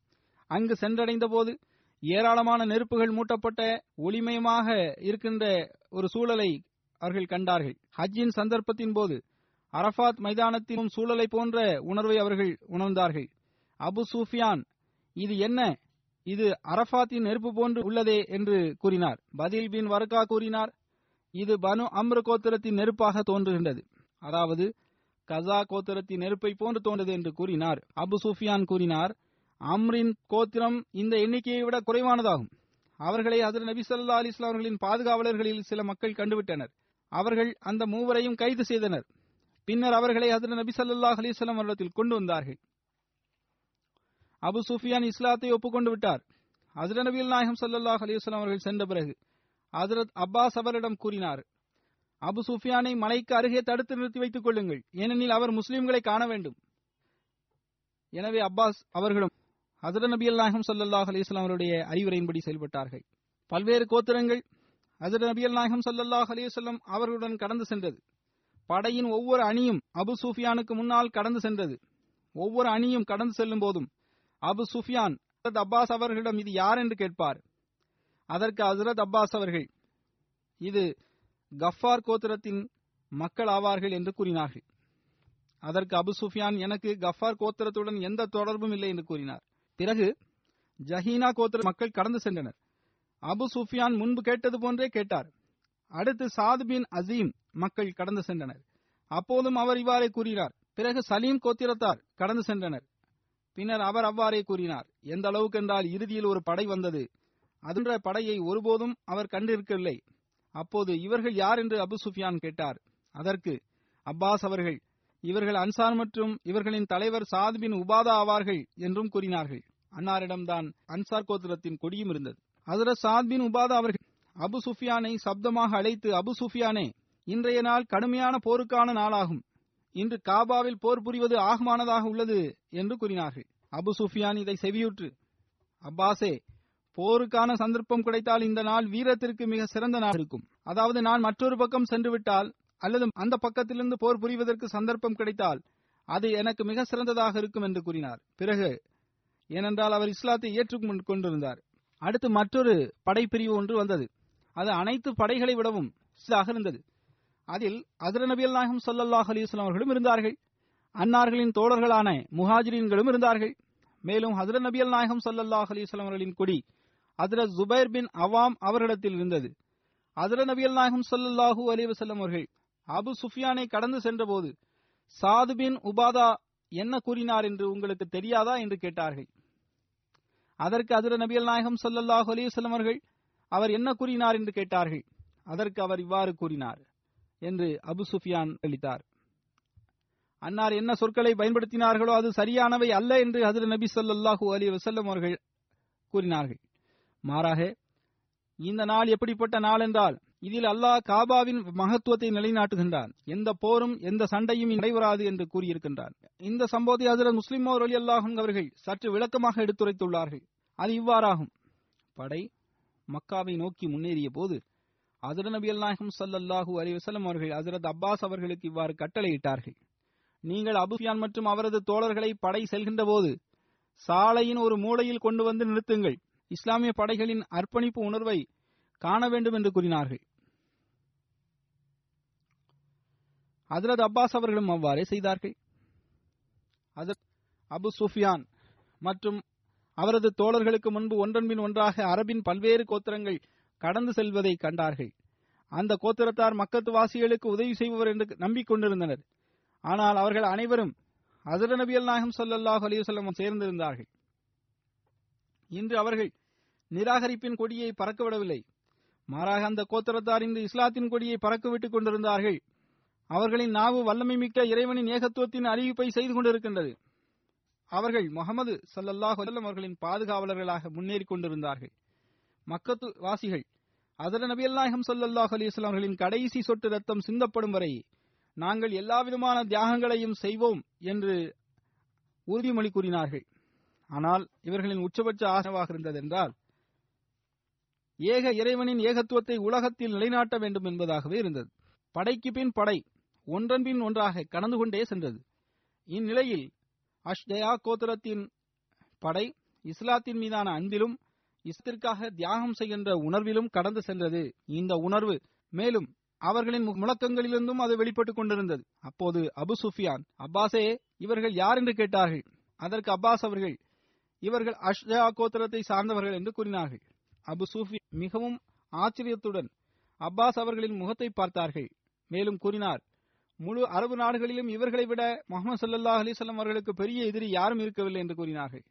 அங்கு சென்றடைந்த போது ஏராளமான நெருப்புகள் மூட்டப்பட்ட ஒளிமயமாக இருக்கின்ற ஒரு சூழலை அவர்கள் கண்டார்கள். ஹஜ்ஜின் சந்தர்ப்பத்தின் போது அரபாத் மைதானத்திலும் சூழலை போன்ற உணர்வை அவர்கள் உணர்ந்தார்கள். அபு சூஃபியான் இது என்ன? இது அரபாத்தின் நெருப்பு போன்று உள்ளதே என்று கூறினார். பதில் பின் வர்கா கூறினார் இது பனு அம்ரு கோத்திரத்தின் நெருப்பாக தோன்றுகின்றது. அதாவது கசா கோத்திரத்தின் நெருப்பை போன்று தோன்றது என்று கூறினார். அபு சூஃபியான் கூறினார் அம்ரின் கோத்திரம் இந்த எண்ணிக்கையை விட குறைவானதாகும். அவர்களை அதில் நபி சல்லா அலி அவர்களின் பாதுகாவலர்களில் சில மக்கள் கண்டுவிட்டனர். அவர்கள் அந்த மூவரையும் கைது செய்தனர். பின்னர் அவர்களை அதில் நபி சல்லாஹ் அலிஸ்லாம் வருடத்தில் கொண்டு வந்தார்கள். அபு சுஃபியான் இஸ்லாத்தை ஒப்புக்கொண்டு விட்டார். ஹசரத் நபில் நாயகம் சல்லாஹ் அலிஸ்லாம் அவர்கள் சென்ற பிறகு ஹசரத் அப்பாஸ் அவரிடம் கூறினார் அபு சுஃபியானை மலைக்கு அருகே தடுத்து நிறுத்தி வைத்துக் கொள்ளுங்கள். ஏனெனில் அவர் முஸ்லிம்களை காண வேண்டும். எனவே அப்பாஸ் அவர்களும் ஹசரத் நபி நாயகம் சல்லாஹ் அலிஸ்லாம் அவருடைய அறிவுரையின்படி செயல்பட்டார்கள். பல்வேறு கோத்திரங்கள் ஹசரத் நபி அல்நாயகம் சல்லாஹ் அலிவசல்லம் அவர்களுடன் கடந்து சென்றது. படையின் ஒவ்வொரு அணியும் அபு சூஃபியானுக்கு முன்னால் கடந்து சென்றது. ஒவ்வொரு அணியும் கடந்து செல்லும் போதும் அபு சுஃபியான் ஹசரத் அப்பாஸ் அவர்களிடம் இது யார்? என்று கேட்பார். அதற்கு ஹசரத் அப்பாஸ் அவர்கள் இது கஃபார் கோத்திரத்தின் மக்கள் ஆவார்கள் என்று கூறினார்கள். அதற்கு அபு சுஃபியான் எனக்கு கஃபார் கோத்திரத்துடன் எந்த தொடர்பும் இல்லை என்று கூறினார். பிறகு ஜஹீனா கோத்திர மக்கள் கடந்து சென்றனர். அபு சுஃபியான் முன்பு கேட்டது போன்றே கேட்டார். அடுத்து சாத் பின் அசீம் மக்கள் கடந்து சென்றனர். அப்போதும் அவர் இவ்வாறே கூறினார். பிறகு சலீம் கோத்திரத்தார் கடந்து சென்றனர். பின்னர் அவர் அவ்வாறே கூறினார். எந்த அளவுக்கு என்றால் இறுதியில் ஒரு படை வந்தது. அதன்ற படையை ஒருபோதும் அவர் கண்டிருக்கவில்லை. அப்போது இவர்கள் யார் என்று அபு சுஃபியான் கேட்டார். அதற்கு அப்பாஸ் அவர்கள் இவர்கள் அன்சார் மற்றும் இவர்களின் தலைவர் சாத் பின் உபாதா ஆவார்கள் என்றும் கூறினார்கள். அன்னாரிடம்தான் அன்சார் கோத்திரத்தின் கொடியும் இருந்தது. அதர சாத் பின் உபாதா அவர்கள் அபு சுஃபியானை சப்தமாக அழைத்து அபு சுஃபியானே இன்றைய நாள் கடுமையான போருக்கான நாளாகும். இன்று காபாவில் போர் புரிவது ஆகமானதாக உள்ளது என்று கூறினார்கள். அபு சுஃபியான் இதை செவியுற்று அப்பாசே போருக்கான சந்தர்ப்பம் கிடைத்தால் இந்த நாள் வீரத்திற்கு மிக சிறந்த நாள் இருக்கும். அதாவது நான் மற்றொரு பக்கம் சென்று விட்டால் அல்லது அந்த பக்கத்திலிருந்து போர் புரிவதற்கு சந்தர்ப்பம் கிடைத்தால் அது எனக்கு மிக சிறந்ததாக இருக்கும் என்று கூறினார். பிறகு ஏனென்றால் அவர் இஸ்லாத்தை ஏற்றுக் கொண்டிருந்தார். அடுத்து மற்றொரு படைப்பிரிவு ஒன்று வந்தது. அது அனைத்து படைகளை விடவும் இருந்தது. அதில் அதிர நபியல் நாயகம் சல்லல்லாஹ் அலிஸ்லாம் அவர்களும் இருந்தார்கள். அன்னார்களின் தோழர்களான முஹாஜிரீன்களும் இருந்தார்கள். மேலும் ஹசரத் நபியல் நாயகம் சல்லாஹ் அலிஸ்லாம் அவர்களின் கொடி அதிரத் ஜுபைர் பின் அவாம் அவர்களிடத்தில் இருந்தது. அதிர நபியல் நாயகம் ஸல்லல்லாஹு அலிவசல்லம் அவர்கள் அபு சுஃபியானை கடந்து சென்றபோது சாது பின் உபாதா என்ன கூறினார் என்று உங்களுக்கு தெரியாதா என்று கேட்டார்கள். அதற்கு அதிர நபியல் நாயகம் சொல்லல்லாஹு அலிவசல்லம் அவர்கள் அவர் என்ன கூறினார் என்று கேட்டார்கள். அதற்கு அவர் இவ்வாறு கூறினார் என்று அபு சுஃபியான் அளித்தார். அன்னார் என்ன சொற்களை பயன்படுத்தினார்களோ அது சரியானவை அல்ல என்று அதிர நபி ஸல்லல்லாஹு அலி வசல்லம் அவர்கள் கூறினார்கள். மாறாக இந்த நாள் எப்படிப்பட்ட நாள் என்றால் இதில் அல்லாஹ் காபாவின் மகத்துவத்தை நிலைநாட்டுகின்றான். எந்த போரும் எந்த சண்டையும் நடைபெறாது என்று கூறியிருக்கின்றான். இந்த சம்பவத்தை ஹதரத் முஸ்லிம் அலி அல்லாஹும் அவர்கள் சற்று விளக்கமாக எடுத்துரைத்துள்ளார்கள். அது இவ்வாறாகும். படை மக்காவை நோக்கி முன்னேறிய போது ஹதரத் நபி அல்லாஹும் ஸல்லல்லாஹு அலிவசலம் அவர்கள் ஹதரத் அப்பாஸ் அவர்களுக்கு இவ்வாறு கட்டளையிட்டார்கள். நீங்கள் அபுஃபியான் மற்றும் அவரது தோழர்களை படை செல்கின்ற போது சாலையின் ஒரு மூலையில் கொண்டு வந்து நிறுத்துங்கள். இஸ்லாமிய படைகளின் அர்ப்பணிப்பு உணர்வை காண வேண்டும் என்று கூறினார்கள். ஹசரத் அப்பாஸ் அவர்களும் அவ்வாறே செய்தார்கள். அபு சுஃபியான் மற்றும் அவரது தோழர்களுக்கு முன்பு ஒன்றன்பின் ஒன்றாக அரபின் பல்வேறு கோத்திரங்கள் கடந்து செல்வதை கண்டார்கள். அந்த கோத்திரத்தார் மக்கத்து வாசிகளுக்கு உதவி செய்பவர் என்று நம்பிக்கொண்டிருந்தனர். ஆனால் அவர்கள் அனைவரும் அசர நபியல் நாயகம் ஸல்லல்லாஹு அலிவசல்லம் சேர்ந்திருந்தார்கள். இன்று அவர்கள் நிராகரிப்பின் கொடியை பறக்க விடவில்லை மாறாக அந்த கோத்தரத்தார் இந்த இஸ்லாத்தின் கொடியை பறக்கவிட்டுக் கொண்டிருந்தார்கள். அவர்களின் நாவு வல்லமை மிக்க இறைவனின் ஏகத்துவத்தின் அறிவிப்பை செய்து கொண்டிருக்கின்றது. அவர்கள் முகமது சல்லல்லாஹ் அவர்களின் பாதுகாவலர்களாக முன்னேறி கொண்டிருந்தார்கள். மக்கத்து வாசிகள் அதர நபியல் நாயகம் ஸல்லல்லாஹு அவர்களின் கடைசி சொட்டு ரத்தம் சிந்தப்படும் வரை நாங்கள் எல்லாவிதமான தியாகங்களையும் செய்வோம் என்று உறுதிமொழி கூறினார்கள். ஆனால் இவர்களின் உச்சபட்ச ஆசைவாக இருந்தது என்றால் ஏக இறைவனின் ஏகத்துவத்தை உலகத்தில் நிலைநாட்ட வேண்டும் என்பதாகவே இருந்தது. படைக்கு பின் படை ஒன்றன் பின் ஒன்றாக கடந்து கொண்டே சென்றது. இந்நிலையில் அஷ்தயா கோத்திரத்தின் படை இஸ்லாத்தின் மீதான அன்பிலும் இஸ்திற்காக தியாகம் செய்கின்ற உணர்விலும் கடந்து சென்றது. இந்த உணர்வு மேலும் அவர்களின் முழக்கங்களிலிருந்தும் அது வெளிப்பட்டுக் கொண்டிருந்தது. அப்போது அபு சுஃபியான் அப்பாஸே இவர்கள் யார் என்று கேட்டார்கள்? அதற்கு அப்பாஸ் அவர்கள் இவர்கள் அஷ்ஜா கோத்திரத்தை சார்ந்தவர்கள் என்று கூறினார்கள். அபு சூஃபி மிகவும் ஆச்சரியத்துடன் அப்பாஸ் அவர்களின் முகத்தை பார்த்தார்கள். மேலும் கூறினார் முழு அரபு நாடுகளிலும் இவர்களை விட முகமது சல்லா அலிசல்லாம் அவர்களுக்கு பெரிய எதிரி யாரும் இருக்கவில்லை என்று கூறினார்கள்.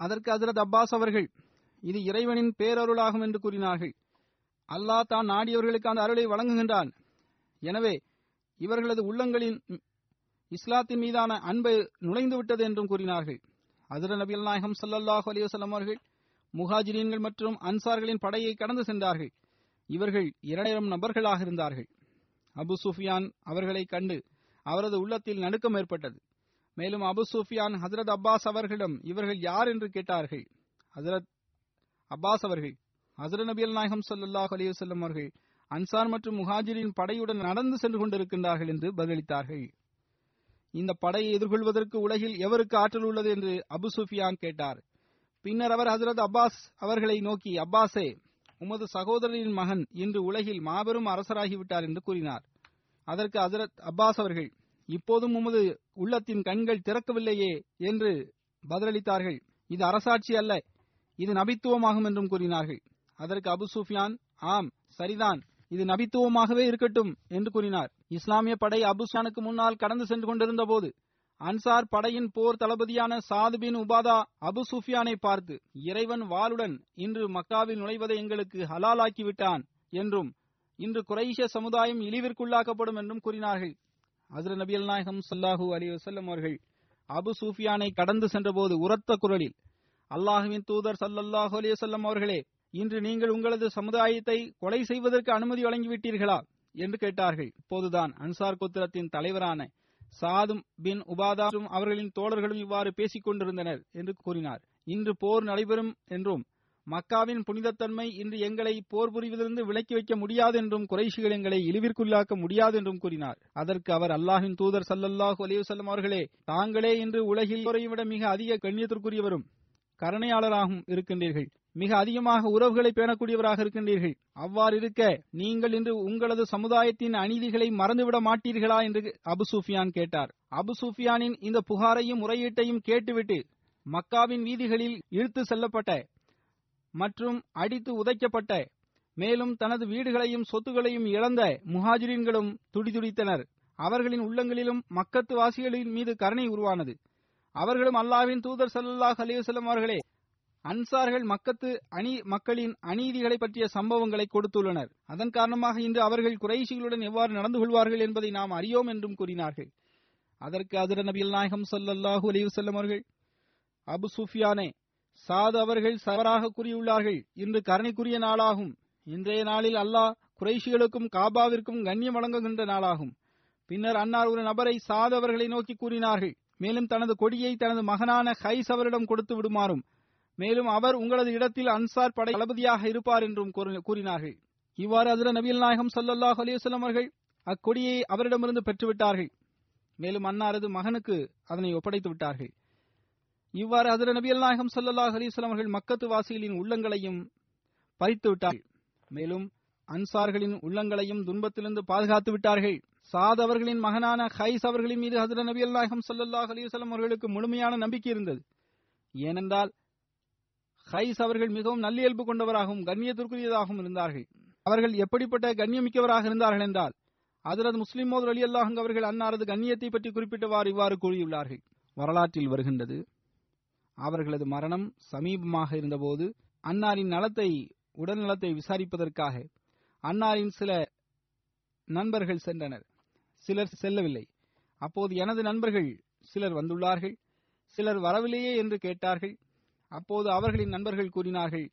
அதற்கு ஹசரத் அப்பாஸ் அவர்கள் இது இறைவனின் பேரருளாகும் என்று கூறினார்கள். அல்லாஹ் தான் நாடியவர்களுக்கு அந்த அருளை வழங்குகின்றான். எனவே இவர்களது உள்ளங்களின் இஸ்லாத்தின் மீதான அன்பு நுழைந்து விட்டது என்றும் கூறினார்கள். அதிர நபிகள் நாயகம் சல்லல்லாஹு அலிவசல்லம் அவர்கள் முஹாஜிரீன்கள் மற்றும் அன்சார்களின் படையை கடந்து சென்றார்கள். இவர்கள் இரண்டாயிரம் நபர்களாக இருந்தார்கள். அபு சுஃபியான் அவர்களை கண்டு அவரது உள்ளத்தில் நடுக்கம் ஏற்பட்டது. மேலும் அபு சுஃபியான் ஹசரத் அப்பாஸ் அவர்களிடம் இவர்கள் யார் என்று கேட்டார்கள். ஹசரத் அப்பாஸ் அவர்கள் ஹசரத் நபியல் நாயகம் சல்லாஹ் அலிவசல்லம் அவர்கள் அன்சார் மற்றும் முஹாஜிரின் படையுடன் நடந்து சென்று கொண்டிருக்கின்றார்கள் என்று பதிலளித்தார்கள். இந்த படையை எதிர்கொள்வதற்கு உலகில் எவருக்கு ஆற்றல் உள்ளது என்று அபு சுஃபியான் கேட்டார். பின்னர் அவர் ஹசரத் அப்பாஸ் அவர்களை நோக்கி அப்பாஸே உமது சகோதரரின் மகன் இன்று உலகில் மாபெரும் அரசராகிவிட்டார் என்று கூறினார். அதற்கு ஹசரத் அப்பாஸ் அவர்கள் இப்போதும் உமது உள்ளத்தின் கண்கள் திறக்கவில்லையே என்று பதிலளித்தார்கள். இது அரசாட்சி அல்ல இது நபித்துவமாகும் என்றும் கூறினார்கள். அதற்கு அபு சுஃபியான் ஆம் சரிதான். இது நபித்துவமாகவே இருக்கட்டும் என்று கூறினார். இஸ்லாமிய படை அபுஷானுக்கு முன்னால் கடந்து சென்று கொண்டிருந்த போது அன்சார் படையின் போர் தளபதியான சாது பின் உபாதா அபு சுஃபியானை பார்த்து இறைவன் வாளுடன் இன்று மக்காவில் நுழைவதை எங்களுக்கு ஹலாலாக்கி விட்டான் என்றும் இன்று குறைஷ சமுதாயம் இழிவிற்குள்ளாக்கப்படும் என்றும் கூறினார்கள். ஹசர நபியல் நாயகம் சல்லாஹூ அலி வசல்லம் அவர்கள் அபு சூஃபியானை கடந்து சென்றபோது உரத்த குரலில் அல்லாஹுவின் தூதர் சல்லல்லாஹு அலி வசல்லம் அவர்களே இன்று நீங்கள் உங்களது சமுதாயத்தை கொலை செய்வதற்கு அனுமதி வழங்கிவிட்டீர்களா? என்று கேட்டார்கள். இப்போதுதான் அன்சார் கோத்திரத்தின் தலைவரான சாதும் பின் உபாதாரும் அவர்களின் தோழர்களும் இவ்வாறு பேசிக் கொண்டிருந்தனர் என்று கூறினார். இன்று போர் நடைபெறும் என்றும் மக்காவின் புனிதத்தன்மை இன்று எங்களை போர் புரிவதிலிருந்து விலக்கி வைக்க முடியாது என்றும் குறைஷிகள் எங்களை இழிவிற்குள்ளாக்க முடியாது என்றும் கூறினார். அதற்கு அவர் அல்லாஹின் தூதர் சல்லல்லாஹு அலிவசல்லம் அவர்களே தாங்களே இன்று உலகில் விட மிக அதிக கண்ணியத்திற்குரியவரும் கருணையாளராகவும் இருக்கின்றீர்கள். மிக அதிகமாக உறவுகளை பேணக்கூடியவராக இருக்கின்றீர்கள். அவ்வாறு இருக்க நீங்கள் இன்று உங்களது சமுதாயத்தின் அநீதிகளை மறந்துவிட மாட்டீர்களா என்று அபு சூஃபியான் கேட்டார். அபு சூஃபியானின் இந்த புகாரையும் முறையீட்டையும் கேட்டுவிட்டு மக்காவின் வீதிகளில் இழுத்து செல்லப்பட்ட மற்றும் அடித்து உதைக்கப்பட்ட மேலும் தனது வீடுகளையும் சொத்துகளையும் இழந்த முஹாஜிரின்களும் துடிதுடித்தனர். அவர்களின் உள்ளங்களிலும் மக்கத்து வாசிகளின் மீது கருணை உருவானது. அவர்களும் அல்லாவின் தூதர் சல்லாஹ் அலிவசல்லம் அவர்களே அன்சார்கள் மக்கத்து அணி மக்களின் அநீதிகளை பற்றிய சம்பவங்களை கொடுத்துள்ளனர். அதன் காரணமாக இன்று அவர்கள் குறைஷிகளுடன் எவ்வாறு நடந்து கொள்வார்கள் என்பதை நாம் அறியோம் என்றும் கூறினார்கள். அதற்கு அதிர நபிகள் நாயகம் சொல்லல்லாஹு அலைஹி வஸல்லம் அவர்கள் அபு சுஃபியானே சாது அவர்கள் சவராக கூறியுள்ளார்கள். இன்று கருணைக்குரிய நாளாகும். இன்றைய நாளில் அல்லாஹ் குறைஷிகளுக்கும் காபாவிற்கும் கண்ணியம் வழங்குகின்ற நாளாகும். பின்னர் அன்னார் ஒரு நபரை சாது அவர்களை நோக்கி கூறினார்கள். மேலும் தனது கொடியை தனது மகனான ஹைஸ் அவரிடம் கொடுத்து விடுமாறும். மேலும் அவர் உங்களது இடத்தில் அன்சார் படை தளபதியாக இருப்பார் என்றும் கூறி- கூறினார்கள். இவ்வாறு அதிர நபியல் நாயகம் சல்லாஹ் அலிவசல்லம் அவர்கள் அக்கொடியை அவரிடமிருந்து பெற்றுவிட்டார்கள். மேலும் அன்னாரது மகனுக்கு அதனை ஒப்படைத்து விட்டார்கள். இவ்வாறு அதிர நபியல் நாயகம் சல்லாஹ் அலிவசல்லம் அவர்கள் மக்கத்து வாசிகளின் உள்ளங்களையும் பறித்து விட்டார்கள். மேலும் அன்சார்களின் உள்ளங்களையும் துன்பத்திலிருந்து பாதுகாத்து விட்டார்கள். சாத் அவர்களின் மகனான ஹைஸ் அவர்களின் மீது ஹசர நபி அல்லாஹம் சல்லாஹ் அலைஹி அவர்களுக்கு முழுமையான நம்பிக்கை இருந்தது. ஏனென்றால் ஹைஸ் அவர்கள் மிகவும் நல்லியல்பு கொண்டவராகவும் கண்ணியத்திற்குரியதாகவும் இருந்தார்கள். அவர்கள் எப்படிப்பட்ட கண்ணியமிக்கவராக இருந்தார்கள் என்றால் அதரது முஸ்லிம் மோதல் அலி அல்லாஹங் அவர்கள் அன்னாரது கண்ணியத்தை பற்றி குறிப்பிட்டவாறு இவ்வாறு கூறியுள்ளார்கள். வரலாற்றில் வருகின்றது அவர்களது மரணம் சமீபமாக இருந்தபோது அன்னாரின் நலத்தை உடல் நலத்தை விசாரிப்பதற்காக அன்னாரின் சில நண்பர்கள் சென்றனர். சிலர் செல்லவில்லை. அப்போது எனது நண்பர்கள் சிலர் வந்துள்ளார்கள். சிலர் வரவில்லையே என்று கேட்டார்கள். அப்போது அவர்களின் நண்பர்கள் கூறினார்கள்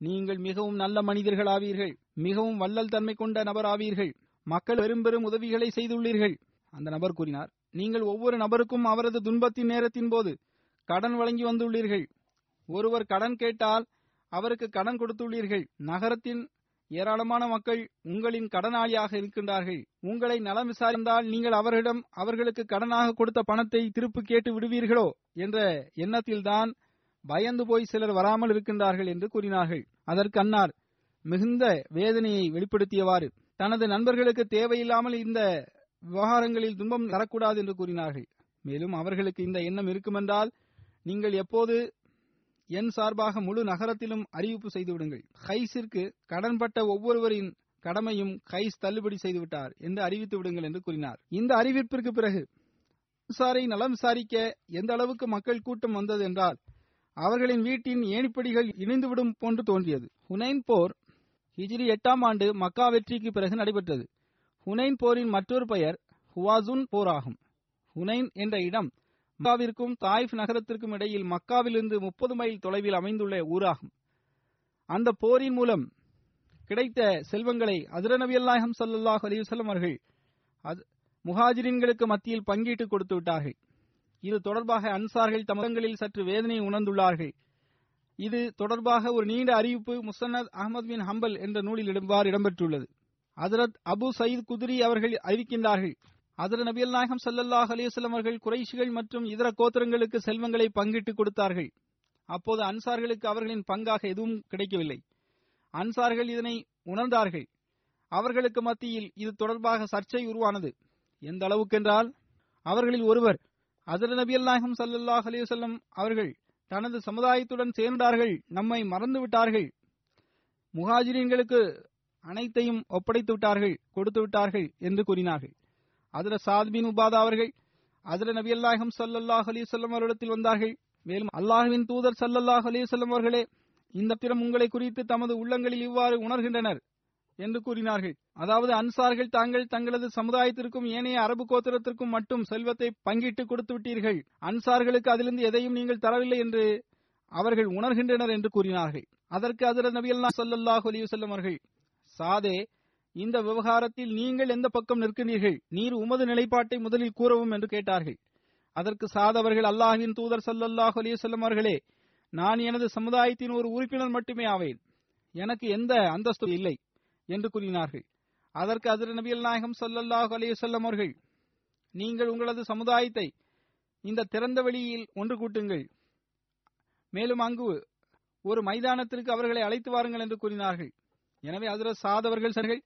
நீங்கள் மிகவும் நல்ல மனிதர்களாவீர்கள் மிகவும் வள்ளல் தன்மை கொண்ட நபராவீர்கள் மக்கள் பெரும் பெரும் உதவிகளை செய்துள்ளீர்கள். அந்த நபர் கூறினார் நீங்கள் ஒவ்வொரு நபருக்கும் அவரது துன்பத்தின் நேரத்தின் போது கடன் வழங்கி வந்துள்ளீர்கள். ஒருவர் கடன் கேட்டால் அவருக்கு கடன் கொடுத்துள்ளீர்கள். நகரத்தின் ஏராளமான மக்கள் உங்களின் கடனாளியாக இருக்கின்றார்கள். உங்களை நலம் விசாரித்தால் நீங்கள் அவர்களிடம் அவர்களுக்கு கடனாக கொடுத்த பணத்தை திருப்பு கேட்டு விடுவீர்களோ? என்ற எண்ணத்தில்தான் பயந்து போய் சிலர் வராமல் இருக்கின்றார்கள் என்று கூறினார்கள். அதற்கு அன்னார் மிகுந்த வேதனையை வெளிப்படுத்தியவாறு தனது நண்பர்களுக்கு தேவையில்லாமல் இந்த விவகாரங்களில் துன்பம் தரக்கூடாது என்று கூறினார்கள். மேலும் அவர்களுக்கு இந்த எண்ணம் இருக்குமென்றால் நீங்கள் எப்போது என் சார்பாக முழு நகரத்திலும் அறிவிப்பு செய்துவிடுங்கள் ஹைஸிற்கு கடன்பட்ட ஒவ்வொருவரின் கடமையும் கைஸ் தள்ளுபடி செய்துவிட்டார் என்று அறிவித்து விடுங்கள் என்று கூறினார். இந்த அறிவிப்பிற்கு பிறகு சாரை நலம் விசாரிக்க எந்த அளவுக்கு மக்கள் கூட்டம் வந்தது என்றால் அவர்களின் வீட்டின் ஏணிப்படிகள் இணைந்துவிடும் போன்று தோன்றியது. ஹுனைன் போர் ஹிஜ்ரி எட்டாம் ஆண்டு மக்கா வெற்றிக்கு பிறகு நடைபெற்றது. ஹுனைன் போரின் மற்றொரு பெயர் ஹுவாசுன் போர் ஆகும் ஹுனைன் என்ற இடம் மக்காவிற்கும் தாயிஃப் நகரத்திற்கும் இடையில் மக்காவிலிருந்து முப்பது மைல் தொலைவில் அமைந்துள்ள ஊராகும். அந்த போரின் மூலம் கிடைத்த செல்வங்களை அதிர நபி அல்லாஹம் சல்லாஹ் அலிவசல்லம் அவர்கள் அது முஹாஜிரின்களுக்கு மத்தியில் பங்கீட்டு கொடுத்து விட்டார்கள். இது தொடர்பாக அன்சார்கள் தமதங்களில் சற்று வேதனையை உணர்ந்துள்ளார்கள். இது தொடர்பாக ஒரு நீண்ட அறிவிப்பு முசன்னத் அகமது பின் ஹம்பல் என்ற நூலில் இடம்பார் இடம்பெற்றுள்ளது. ஹசரத் அபு சயீத் குதிரி அவர்கள் அறிவிக்கின்றார்கள் ஹதரத் நபியல் நாயகம் ஸல்லல்லாஹு அலைஹி அவர்கள் குறைஷிகள் மற்றும் இதர கோத்திரங்களுக்கு செல்வங்களை பங்கிட்டு கொடுத்தார்கள். அப்போது அன்சார்களுக்கு அவர்களின் பங்காக எதுவும் கிடைக்கவில்லை. அன்சார்கள் இதனை உணர்ந்தார்கள். அவர்களுக்கு மத்தியில் இது தொடர்பாக சர்ச்சை உருவானது. எந்த அளவுக்கென்றால் அவர்களில் ஒருவர் அதிர நபி அல்லாஹம் சல்லாஹ் அலிவசல்லம் அவர்கள் தனது சமுதாயத்துடன் சேர்ந்தார்கள் நம்மை மறந்து விட்டார்கள். முஹாஜிரின்களுக்கு அனைத்தையும் ஒப்படைத்து விட்டார்கள் கொடுத்து விட்டார்கள் என்று கூறினார்கள். அதிர சாத் பின் உபாதா அவர்கள் அதிர நபி அல்லாஹம் சல்லாஹ் அலிசல்லம் அவரிடத்தில் வந்தார்கள். மேலும் அல்லாஹுவின் தூதர் சல்லல்லாஹ் அலிசல்லம் அவர்களே இந்த திறம் உங்களை குறித்து தமது உள்ளங்களில் இவ்வாறு உணர்கின்றனர். என்று கூறினார்கள். அதாவது அன்சார்கள் தாங்கள் தங்களது சமுதாயத்திற்கும் ஏனைய அரபு கோத்திரத்திற்கும் மட்டும் செல்வத்தை பங்கிட்டு கொடுத்து விட்டீர்கள். அன்சார்களுக்கு அதிலிருந்து எதையும் நீங்கள் தரவில்லை என்று அவர்கள் உணர்கின்றனர் என்று கூறினார்கள். அதற்கு அதில் நபியல்லா சல்லாஹ் அலிவசல்லம் அவர்கள் சாதே இந்த விவகாரத்தில் நீங்கள் எந்த பக்கம் நிற்கிறீர்கள்? நீர் உமது நிலைப்பாட்டை முதலில் கூறவும் என்று கேட்டார்கள். அதற்கு சாதவர்கள் அல்லாஹின் தூதர் சல்லல்லாஹ் அலிவசல்லம் அவர்களே நான் எனது சமுதாயத்தின் ஒரு உறுப்பினர் மட்டுமே ஆவேன். எனக்கு எந்த அந்தஸ்து இல்லை. என்று கூறினார்கள். அதற்கு அதிர நபியல் நாயகம் சல்லல்லாஹு அலையுசல்லம் அவர்கள் நீங்கள் உங்களது சமுதாயத்தை இந்த திறந்த வெளியில் ஒன்று கூட்டுங்கள். மேலும் அங்கு ஒரு மைதானத்திற்கு அவர்களை அழைத்து வாருங்கள் என்று கூறினார்கள். எனவே அதிர சாதவர்கள் சர்கள்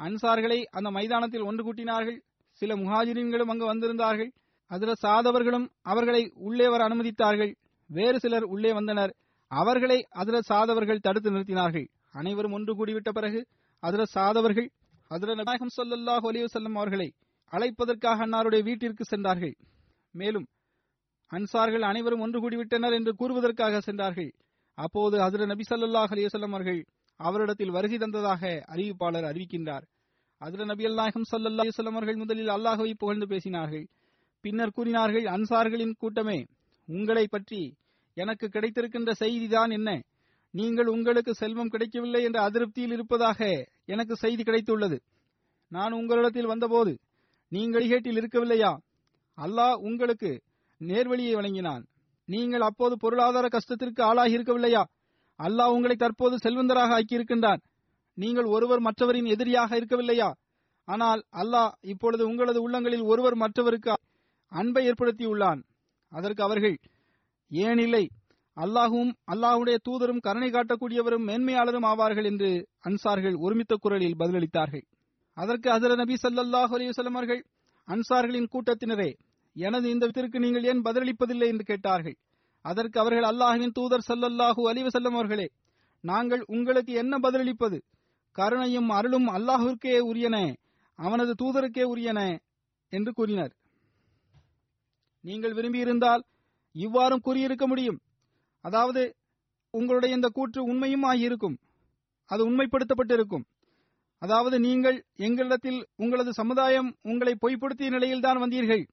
அன்சார்களை அந்த மைதானத்தில் ஒன்று கூட்டினார்கள். சில முஹாஜிரின்களும் அங்கு வந்திருந்தார்கள். அதிர சாதவர்களும் அவர்களை உள்ளே வர அனுமதித்தார்கள். வேறு சிலர் உள்ளே வந்தனர். அவர்களை அதிரத் சாதவர்கள் தடுத்து நிறுத்தினார்கள். அனைவரும் ஒன்று கூடிவிட்ட பிறகு அதிரத் சாதவர்கள் அதிரத் நாயகம் சொல்லல்லாஹ் அலைஹி அவர்களை அழைப்பதற்காக அன்னாருடைய வீட்டிற்கு சென்றார்கள். மேலும் அன்சார்கள் அனைவரும் ஒன்று கூடிவிட்டனர் என்று கூறுவதற்காக சென்றார்கள். அப்போது ஹஜரத் நபி சல்லாஹ் அலிவசல்லம் அவர்கள் அவரிடத்தில் வருகை தந்ததாக அறிவிப்பாளர் அறிவிக்கின்றார். அதிர நபி அல்லாஹம் ஸல்லல்லாஹு அலைஹி அவர்கள் முதலில் அல்லாஹவை புகழ்ந்து பேசினார்கள். பின்னர் கூறினார்கள் அன்சார்களின் கூட்டமே உங்களை பற்றி எனக்கு கிடைத்திருக்கின்ற செய்திதான் என்ன? நீங்கள் உங்களுக்கு செல்வம் கிடைக்கவில்லை என்ற அதிருப்தியில் இருப்பதாக எனக்கு செய்தி கிடைத்துள்ளது. நான் உங்களிடத்தில் வந்தபோது நீங்கள் கேட்டில் இருக்கவில்லையா? அல்லாஹ் உங்களுக்கு நேர்வழியை வழங்கினான். நீங்கள் அப்போது பொருளாதார கஷ்டத்திற்கு ஆளாகி இருக்கவில்லையா அல்லாஹ் உங்களை தற்போது செல்வந்தராக ஆக்கியிருக்கின்றான். நீங்கள் ஒருவர் மற்றவரின் எதிரியாக இருக்கவில்லையா? ஆனால் அல்லாஹ் இப்பொழுது உங்களது உள்ளங்களில் ஒருவர் மற்றவருக்கு அன்பை ஏற்படுத்தியுள்ளான். அதற்கு அவர்கள் ஏனில்லை அல்லாஹும் அல்லாஹுடைய தூதரும் கருணை காட்டக்கூடியவரும் மேன்மையாளரும் ஆவார்கள் என்று அன்சார்கள் ஒருமித்த குரலில் பதிலளித்தார்கள். அதற்கு அசர நபி சல்லாஹ் அலைஹி அவர்கள் அன்சார்களின் கூட்டத்தினரே எனது இந்த வித்திற்கு நீங்கள் ஏன் பதிலளிப்பதில்லை என்று கேட்டார்கள். அதற்கு அவர்கள் அல்லாஹுவின் தூதர் சல்லல்லாஹு அலைஹி அவர்களே நாங்கள் உங்களுக்கு என்ன பதிலளிப்பது? கருணையும் அருளும் அல்லாஹுக்கே உரியன அவனது தூதருக்கே உரியன என்று கூறினர். நீங்கள் விரும்பியிருந்தால் இவ்வாறும் கூறியிருக்க முடியும். அதாவது உங்களுடைய இந்த கூற்று உண்மையும் ஆகியிருக்கும் அது உண்மைப்படுத்தப்பட்டிருக்கும். அதாவது நீங்கள் எங்களிடத்தில் உங்களது சமுதாயம் உங்களை பொய்ப்படுத்திய நிலையில்தான் வந்தீர்கள்.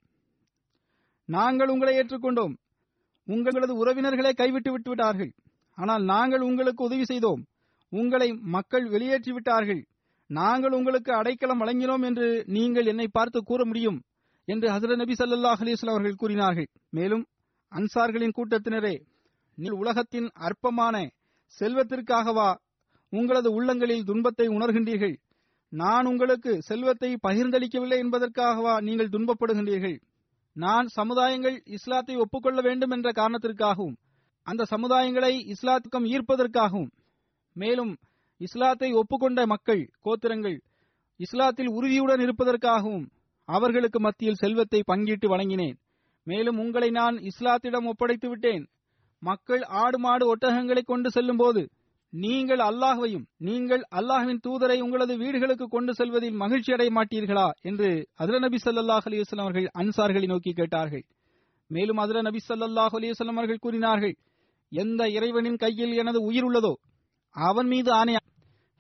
நாங்கள் உங்களை ஏற்றுக்கொண்டோம். உங்களது உறவினர்களை கைவிட்டு விட்டு விட்டார்கள். ஆனால் நாங்கள் உங்களுக்கு உதவி செய்தோம். உங்களை மக்கள் வெளியேற்றி விட்டார்கள். நாங்கள் உங்களுக்கு அடைக்கலம் வழங்கினோம் என்று நீங்கள் என்னை பார்த்து கூற முடியும் என்று ஹசரத் நபி ஸல்லல்லாஹு அலிஸ்லாம் அவர்கள் கூறினார்கள். மேலும் அன்சார்களின் கூட்டத்தினரே நீங்கள் உலகத்தின் அற்பமான செல்வத்திற்காகவா உங்களது உள்ளங்களில் துன்பத்தை உணர்கின்றீர்கள்? நான் உங்களுக்கு செல்வத்தை பகிர்ந்தளிக்கவில்லை என்பதற்காகவா நீங்கள் துன்பப்படுகின்றீர்கள்? நான் சமுதாயங்கள் இஸ்லாத்தை ஒப்புக்கொள்ள வேண்டும் என்ற காரணத்திற்காகவும் அந்த சமுதாயங்களை இஸ்லாத்துக்கம் ஈர்ப்பதற்காகவும் மேலும் இஸ்லாத்தை ஒப்புக்கொண்ட மக்கள் கோத்திரங்கள் இஸ்லாத்தில் உறுதியுடன் இருப்பதற்காகவும் அவர்களுக்கு மத்தியில் செல்வத்தை பங்கிட்டு வழங்கினேன். மேலும் உங்களை நான் இஸ்லாத்திடம் ஒப்படைத்து விட்டேன் மக்கள் ஆடு மாடு ஒட்டகங்களை கொண்டு செல்லும் போது நீங்கள் அல்லாஹ்வையும் நீங்கள் அல்லாஹ்வின் தூதரை உங்களது வீடுகளுக்கு கொண்டு செல்வதில் மகிழ்ச்சி அடைய மாட்டீர்களா? என்று அதிர நபி சல்லாஹ் அலைஹி அவர்கள் அன்சார்களை நோக்கி கேட்டார்கள். மேலும் அதிர நபி சல்லாஹ் அலைஹி அவர்கள் கூறினார்கள் எந்த இறைவனின் கையில் எனது உயிர் உள்ளதோ அவன் மீது ஆணையா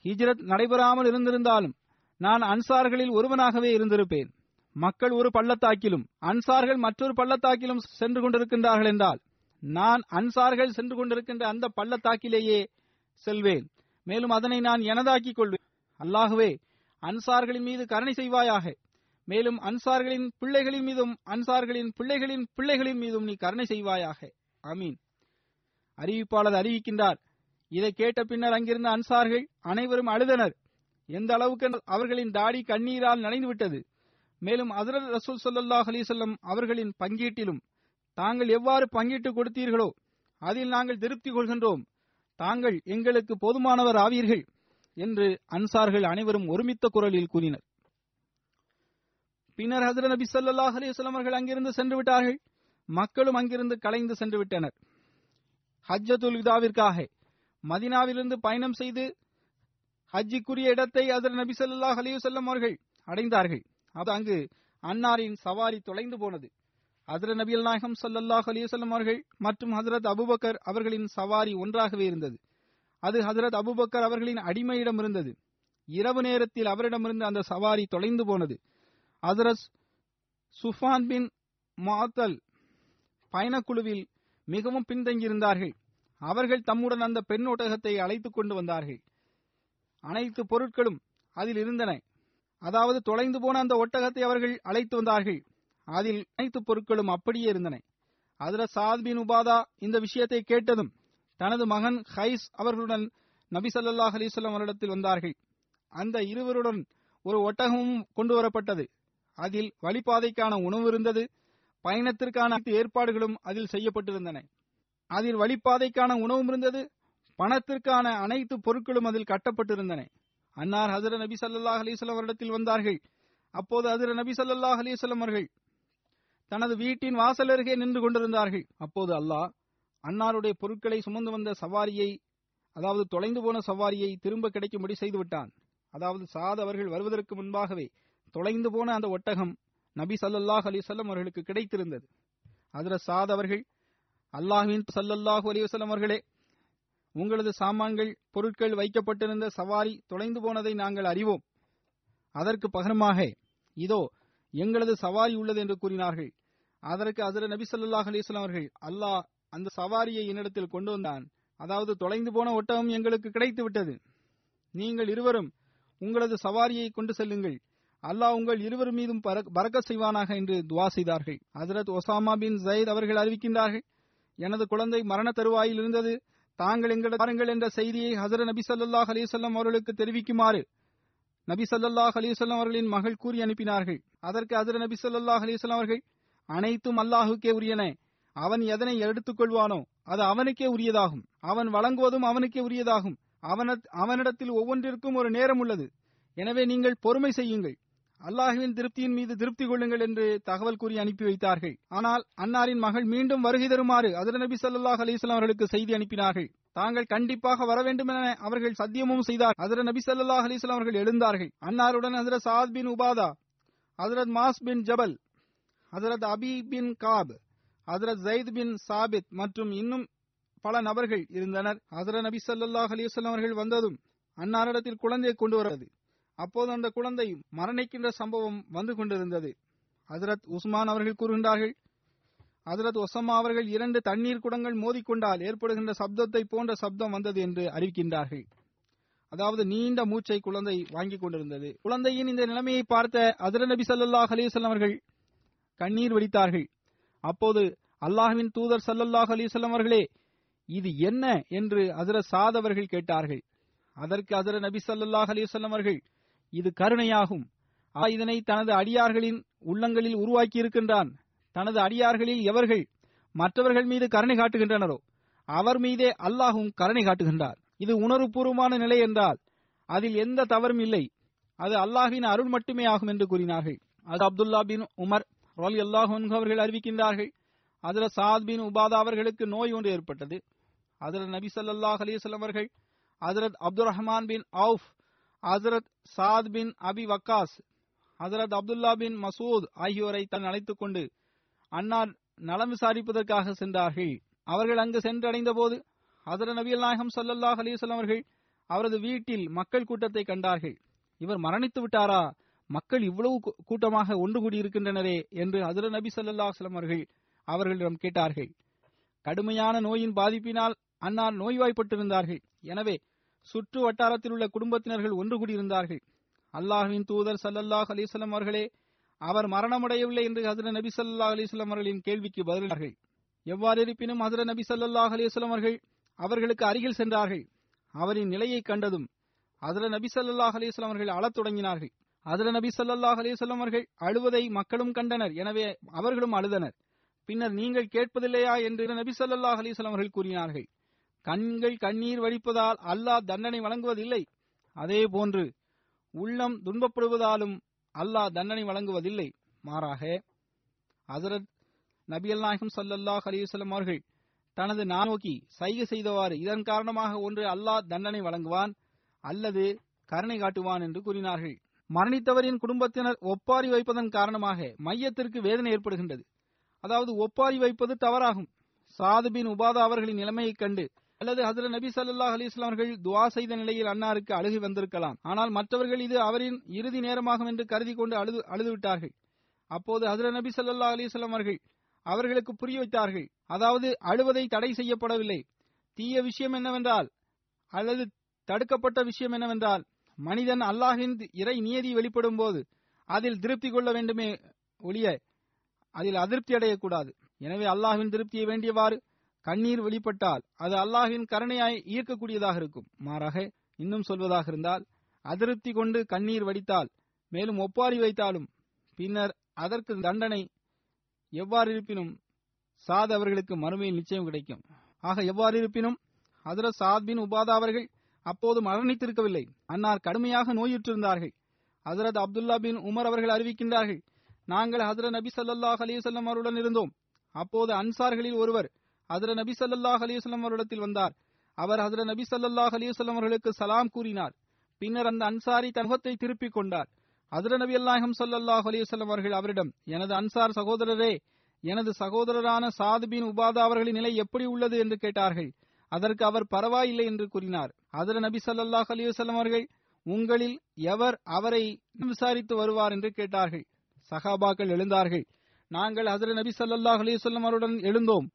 ஹிஜ்ரத் நடைபெறாமல் இருந்திருந்தாலும் நான் அன்சார்களில் ஒருவனாகவே இருந்திருப்பேன். மக்கள் ஒரு பள்ளத்தாக்கிலும் அன்சார்கள் மற்றொரு பள்ளத்தாக்கிலும் சென்று கொண்டிருக்கின்றார்கள் என்றால் நான் அன்சார்கள் சென்று கொண்டிருக்கின்ற அந்த பள்ளத்தாக்கிலேயே செல்வேன். மேலும் அதனை நான் எனதாக்கிக் கொள்வேன். அல்லாகவே அன்சார்களின் மீது கருணை செய்வாயாக. மேலும் அன்சார்களின் பிள்ளைகளின் மீதும் அன்சார்களின் பிள்ளைகளின் பிள்ளைகளின் மீதும் நீ கருணை செய்வாயாக. அமீன் அறிவிப்பாளர் அறிவிக்கின்றார் இதை கேட்ட பின்னர் அங்கிருந்த அன்சார்கள் அனைவரும் அழுதனர். எந்த அளவுக்கு அவர்களின் தாடி கண்ணீரால் நனைந்து விட்டது மேலும் ஹஜரத் ரசூல் சல்லாஹ் அலிசல்லம் அவர்களின் பங்கீட்டிலும் தாங்கள் எவ்வாறு பங்கிட்டு கொடுத்தீர்களோ அதில் நாங்கள் திருப்தி கொள்கின்றோம். தாங்கள் எங்களுக்கு போதுமானவர் ஆவீர்கள் என்று அன்சார்கள் அனைவரும் ஒருமித்த குரலில் கூறினர். பின்னர் ஹசர நபி சல்லாஹ் அலைஹி அவர்கள் அங்கிருந்து சென்று விட்டார்கள். மக்களும் அங்கிருந்து கலைந்து சென்று விட்டனர். ஹஜ்ஜத்துல் விதாவிற்காக மதினாவிலிருந்து பயணம் செய்து ஹஜ்ஜிக்குரிய இடத்தை அதர் நபி ஸல்லல்லாஹு அலிவசல்லம் அவர்கள் அடைந்தார்கள். அது அங்கு அன்னாரின் சவாரி தொலைந்து போனது. ஹஜரத் நபியல் நாயகம் ஸல்லல்லாஹு அலிவசல்லம் அவர்கள் மற்றும் ஹசரத் அபுபக்கர் அவர்களின் சவாரி ஒன்றாகவே இருந்தது. அது ஹசரத் அபுபக்கர் அவர்களின் அடிமையிடம் இருந்தது. இரவு நேரத்தில் அவரிடமிருந்து அந்த சவாரி தொலைந்து போனது. ஹசரத் சுஃபான் பின் மாத்தல் பயணக்குழுவில் மிகவும் பின்தங்கியிருந்தார்கள். அவர்கள் தம்முடன் அந்த பெண் ஒட்டகத்தை அழைத்துக் கொண்டு வந்தார்கள். அனைத்து பொருட்களும் அதில் இருந்தன. அதாவது தொலைந்து போன அந்த ஒட்டகத்தை அவர்கள் அழைத்து வந்தார்கள். அதில் அனைத்து பொருட்களும் அப்படியே இருந்தன. அதுல சாத் பின் உபாதா இந்த விஷயத்தை கேட்டதும் தனது மகன் ஹைஸ் அவர்களுடன் நபி ஸல்லல்லாஹு அலைஹி அவரிடத்தில் வந்தார்கள். அந்த இருவருடன் ஒரு ஒட்டகமும் கொண்டு வரப்பட்டது. அதில் வழிபாதைக்கான உணவு இருந்தது. பயணத்திற்கான ஏற்பாடுகளும் அதில் செய்யப்பட்டிருந்தன. அதில் வழிபாதைக்கான உணவும் இருந்தது. பணத்திற்கான அனைத்து பொருட்களும் அதில் கட்டப்பட்டிருந்தன. அன்னார் ஹசர நபி சல்லாஹ் அலைஹி அவரிடத்தில் வந்தார்கள். அப்போது ஹசர நபி சல்லாஹ் அலைஹி அவர்கள் தனது வீட்டின் வாசல் அருகே நின்று கொண்டிருந்தார்கள். அப்போது அல்லாஹ் அன்னாருடைய பொருட்களை சுமந்து வந்த சவாரியை அதாவது தொலைந்து போன சவாரியை திரும்ப கிடைக்கும்படி செய்துவிட்டான். அதாவது சாத் அவர்கள் வருவதற்கு முன்பாகவே தொலைந்து போன அந்த ஒட்டகம் நபி சல்லல்லாஹ் அலிசல்லம் அவர்களுக்கு கிடைத்திருந்தது. அதிர சாத் அவர்கள் அல்லாஹின் சல்லல்லாஹு அலிவசல்லம் அவர்களே உங்களது சாமான்கள் பொருட்கள் வைக்கப்பட்டிருந்த சவாரி தொலைந்து போனதை நாங்கள் அறிவோம். அதற்கு பகரமாக இதோ எங்களது சவாரி உள்ளது என்று கூறினார்கள். அதற்கு அசர நபி ஸல்லல்லாஹு அலிஸ்லாம் அவர்கள் அல்லாஹ் அந்த சவாரியை என்னிடத்தில் கொண்டு வந்தான். அதாவது தொலைந்து போன ஒட்டகம் எங்களுக்கு கிடைத்து விட்டது. நீங்கள் இருவரும் உங்களது சவாரியை கொண்டு செல்லுங்கள். அல்லாஹ் உங்கள் இருவர் மீதும் பறக்க செய்வானாக என்று துவா செய்தார்கள். ஹசரத் ஒசாமா பின் ஜயத் அவர்கள் அறிவிக்கின்றார்கள் எனது குழந்தை மரண தருவாயில் இருந்தது. தாங்கள் எங்களை பாருங்கள் என்ற செய்தியை ஹசரத் நபி சல்லாஹ் அலிசல்லாம் அவர்களுக்கு தெரிவிக்குமாறு நபி சல்லாஹ் அலிசல்லாம் அவர்களின் மகள் கூறி அனுப்பினார்கள். அதற்கு ஹசரத் நபி சல்லாஹ் அலிசல்லாம் அவர்கள் அனைத்தும் அல்லாஹுக்கே உரியன. அவன் எதனை எடுத்துக் கொள்வானோ அது அவனுக்கே உரியதாகும். அவன் வழங்குவதும் அவனுக்கே உரியதாகும். அவனிடத்தில் ஒவ்வொன்றிற்கும் ஒரு நேரம் உள்ளது. எனவே நீங்கள் பொறுமை செய்யுங்கள். அல்லாஹுவின் திருப்தியின் மீது திருப்தி கொள்ளுங்கள் என்று தகவல் கூறி அனுப்பி வைத்தார்கள். ஆனால் அன்னாரின் மகள் மீண்டும் வருகை தருமாறு அதிர நபி சல்லாஹ் அலிஸ்லாம் அவர்களுக்கு செய்தி அனுப்பினார்கள். தாங்கள் கண்டிப்பாக வர வேண்டும் என அவர்கள் சத்தியமும் செய்தார். அதிர நபி சல்லாஹ் அலிஸ்லாம் அவர்கள் எழுந்தார்கள். அன்னாருடன் அதிர சாத் பின் உபாதா ஹசரத் மாஸ் பின் ஜபல் ஹசரத் அபி பின் காப் ஹசரத் ஜயித் பின் சாபித் மற்றும் இன்னும் பல நபர்கள் இருந்தனர். ஹசரத் நபி சல்லாஹ் அலைஹி அவர்கள் வந்ததும் அன்னாரிடத்தில் குழந்தையை கொண்டு வரது அப்போது அந்த குழந்தை மரணிக்கின்ற சம்பவம் வந்து கொண்டிருந்தது. ஹசரத் உஸ்மான் அவர்கள் கூறுகின்றார்கள் ஹசரத் ஒசம்மா அவர்கள் இரண்டு தண்ணீர் குடங்கள் மோதிக்கொண்டால் ஏற்படுகின்ற சப்தத்தை போன்ற சப்தம் வந்தது என்று அறிவிக்கின்றார்கள். அதாவது நீண்ட மூச்சை குழந்தை வாங்கிக் கொண்டிருந்தது. குழந்தையின் இந்த நிலைமையை பார்த்த அதிர நபி சல்லாஹ் அலைஹி அவர்கள் கண்ணீர் வடித்தார்கள். அப்போது அல்லாஹ்வின் தூதர் சல்லல்லாஹ் அலிசல்லம் அவர்களே இது என்ன என்று ஹசரத் சாத் அவர்கள் கேட்டார்கள். அதற்கு ஹசரத் நபி சல்லாஹ் அலிசல்லம் அவர்கள் இது கருணையாகும். இதனை தனது அடியார்களின் உள்ளங்களில் உருவாக்கி இருக்கின்றான். தனது அடியார்களில் எவர்கள் மற்றவர்கள் மீது கருணை காட்டுகின்றனரோ அவர் மீதே அல்லாஹும் கருணை காட்டுகின்றார். இது உணர்வுபூர்வமான நிலை என்றால் அதில் எந்த தவறும் இல்லை. அது அல்லாஹின் அருள் மட்டுமே ஆகும் என்று கூறினார்கள். அது அப்துல்லா பின் உமர் ரோல் அல்லாஹ் அவர்கள் அறிவிக்கின்றார்கள். அதில் சாத் பின் உபாதா அவர்களுக்கு நோய் ஒன்று ஏற்பட்டது. அதில் நபி சல்லாஹ் அலிசல்லம் அவர்கள் ஹசரத் அப்துல் ரஹ்மான் பின் அவுஃப் ஹசரத் சாத் பின் அபி வக்காஸ் ஹசரத் அப்துல்லா பின் மசூத் ஆகியோரை தன் அழைத்துக் கொண்டு அன்னார் நலம் விசாரிப்பதற்காக சென்றார்கள். அவர்கள் அங்கு சென்றடைந்த போது ஹசரத் நபி நாயகம் சல்லல்லாஹ் அலிசல்லம் அவர்கள் அவரது வீட்டில் மக்கள் கூட்டத்தை கண்டார்கள். இவர் மரணித்து விட்டாரா? மக்கள் இவ்வளவு கூட்டமாக ஒன்று கூடியிருக்கின்றனரே என்று அதிர நபி சல்லாஹ் அவர்கள் அவர்களிடம் கேட்டார்கள். கடுமையான நோயின் பாதிப்பினால் அன்னார் நோய்வாய்ப்பட்டிருந்தார்கள். எனவே சுற்று வட்டாரத்தில் உள்ள குடும்பத்தினர்கள் ஒன்று கூடியிருந்தார்கள். அல்லாஹுவின் தூதர் சல்லல்லாஹ் அலிஸ்லாம் அவர்களே அவர் மரணமடையவில்லை என்று ஹசர நபி சல்லா அலிஸ்லாம் அவர்களின் கேள்விக்கு பதிலார்கள் எவ்வாறு இருப்பினும் ஹசர நபி சல்லாஹ் அலிஸ்லாம் அவர்கள் அவர்களுக்கு அருகில் சென்றார்கள். அவரின் நிலையை கண்டதும் ஹசர நபி சல்லாஹ் அலிஸ்லாம் அவர்கள் அழத் தொடங்கினார்கள். அதுல நபி சல்லாஹ் அலிசல்லம் அவர்கள் அழுவதை மக்களும் கண்டனர். எனவே அவர்களும் அழுதனர். பின்னர் நீங்கள் கேட்பதில்லையா என்று நபி சல்லாஹ் அலிசல்லம் அவர்கள் கூறினார்கள். கண்கள் கண்ணீர் வடிப்பதால் அல்லாஹ் தண்டனை வழங்குவதில்லை. அதே போன்று உள்ளம் துன்பப்படுவதாலும் அல்லாஹ் தண்டனை வழங்குவதில்லை. மாறாக ஹசரத் நபியல் நாயகம் சல்லல்லாஹ் அலிவசல்லம் அவர்கள் தனது நானோக்கி சைகை செய்தவாறு இதன் காரணமாக ஒன்று அல்லாஹ் தண்டனை வழங்குவான் அல்லது கருணை காட்டுவான் என்று கூறினார்கள். மரணித்தவரின் குடும்பத்தினர் ஒப்பாரி வைப்பதன் காரணமாக மையத்திற்கு வேதனை ஏற்படுகின்றது. அதாவது ஒப்பாரி வைப்பது தவறாகும். சாது பின் உபாதா அவர்களின் நிலைமையைக் கண்டு அல்லது ஹசரத் நபி சல்லாஹ் அலிஸ்லாம் அவர்கள் துவா செய்த நிலையில் அன்னாருக்கு அழுகி வந்திருக்கலாம். ஆனால் மற்றவர்கள் இது அவரின் இறுதி நேரமாகும் என்று கருதி கொண்டு அழுது அழுதுவிட்டார்கள். அப்போது ஹசரத் நபி சல்லா அலிஸ்லாம் அவர்கள் அவர்களுக்கு புரிய வைத்தார்கள். அதாவது அழுவதை தடை செய்யப்படவில்லை. தீய விஷயம் என்னவென்றால் அல்லது தடுக்கப்பட்ட விஷயம் என்னவென்றால் மனிதன் அல்லாஹின் இறை நியதி வெளிப்படும் போது அதில் திருப்தி கொள்ள வேண்டுமே ஒழிய அதில் அதிருப்தி அடையக்கூடாது. எனவே அல்லாஹின் திருப்தியை வேண்டியவாறு கண்ணீர் வெளிப்பட்டால் அது அல்லாஹின் கருணையாய் ஈர்க்கக்கூடியதாக இருக்கும். மாறாக இன்னும் சொல்வதாக இருந்தால் அதிருப்தி கொண்டு கண்ணீர் வடித்தால் மேலும் ஒப்பாரி வைத்தாலும் பின்னர் அதற்கு தண்டனை எவ்வாறு இருப்பினும் சாத் அவர்களுக்கு மறுமையில் நிச்சயம் கிடைக்கும். ஆக எவ்வாறு இருப்பினும் ஹதரத் சாத் பின் உபாதா அவர்கள் அப்போது மரணித்திருக்கவில்லை. அன்னார் கடுமையாக நோயுற்றிருந்தார்கள். ஹசரத் அப்துல்லா பின் உமர் அவர்கள் அறிவிக்கின்றார்கள் நாங்கள் ஹசரத் நபி சல்லாஹ் அலிசல்லம் அவருடன் இருந்தோம். அப்போது அன்சார்களில் ஒருவர் ஹதரத் நபி சல்லாஹ் அலைஹி அவரிடத்தில் வந்தார். அவர் ஹதரத் நபி சல்லாஹ் அலைஹி அவர்களுக்கு சலாம் கூறினார். பின்னர் அந்த அன்சாரி தன் திருப்பிக் கொண்டார். ஹசர நபி அல்லாஹம் சல்லாஹ் அலைஹி அவர்கள் அவரிடம் எனது அன்சார் சகோதரரே எனது சகோதரரான சாது பின் உபாதா அவர்களின் நிலை எப்படி உள்ளது? என்று கேட்டார்கள். அதற்கு அவர் பரவாயில்லை என்று கூறினார். அதர நபி சல்லாஹ் அலிவசல்லம் அவர்கள் உங்களில் எவர் அவரை விசாரித்து வருவார்? என்று கேட்டார்கள். சஹாபாக்கள் எழுந்தார்கள். நாங்கள் ஹசர நபி சல்லாஹ் அலைஹி அவருடன் எழுந்தோம்.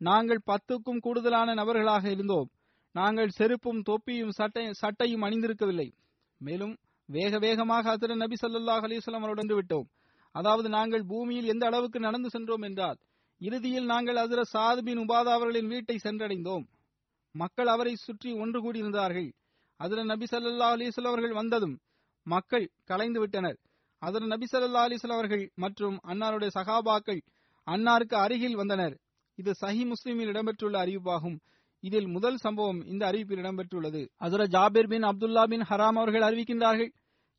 நாங்கள் பத்துக்கும் கூடுதலான நபர்களாக இருந்தோம். நாங்கள் செருப்பும் தொப்பியும் சட்டை சட்டையும் அணிந்திருக்கவில்லை. மேலும் வேக வேகமாக ஹசர நபி சல்லாஹ் அலைஹி அவருடன் விட்டோம். அதாவது நாங்கள் பூமியில் எந்த அளவுக்கு நடந்து சென்றோம் என்றால் இறுதியில் நாங்கள் ஹசர சாத் பின் உபாதா அவர்களின் வீட்டை சென்றடைந்தோம். மக்கள் அவரை சுற்றி ஒன்று கூடியிருந்தார்கள். ஹசரத் நபி சல்லா அலிஸ்வல் அவர்கள் வந்ததும் மக்கள் கலைந்து விட்டனர். அதில் நபி சல்லா அலிஸ்வல் அவர்கள் மற்றும் அன்னாருடைய சகாபாக்கள் அன்னாருக்கு அருகில் வந்தனர். இது சஹி முஸ்லிமில் இடம்பெற்றுள்ள அறிவிப்பாகும். இதில் முதல் சம்பவம் இந்த அறிவிப்பில் இடம்பெற்றுள்ளது. அசர ஜாபிர் பின் அப்துல்லா பின் ஹராம் அவர்கள் அறிவிக்கின்றார்கள்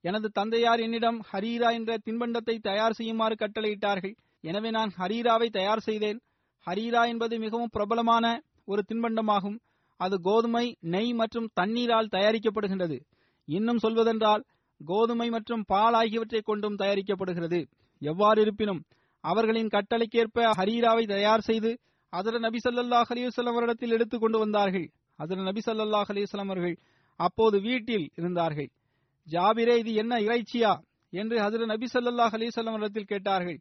எனது தந்தையார் என்னிடம் ஹரீரா என்ற தின்பண்டத்தை தயார் செய்யுமாறு கட்டளையிட்டார்கள். எனவே நான் ஹரீராவை தயார் செய்தேன். ஹரீரா என்பது மிகவும் பிரபலமான ஒரு தின்பண்டமாகும். அது கோதுமை நெய் மற்றும் தண்ணீரால் தயாரிக்கப்படுகின்றது. இன்னும் சொல்வதென்றால் கோதுமை மற்றும் பால் ஆகியவற்றை கொண்டும் தயாரிக்கப்படுகிறது. எவ்வாறு இருப்பினும் அவர்களின் கட்டளைக்கேற்ப ஹரீராவை தயார் செய்து அதர நபி சல்லாஹ் அலைஹி அவரிடத்தில் எடுத்துக் கொண்டு வந்தார்கள். அதர நபி சல்லாஹ் அலைஹி அவர்கள் அப்போது வீட்டில் இருந்தார்கள். ஜாபிரே இது என்ன இறைச்சியா? என்று ஹசர நபி சல்லாஹ் அலிவசல்லம் வஸல்லம் அவரிடத்தில் கேட்டார்கள்.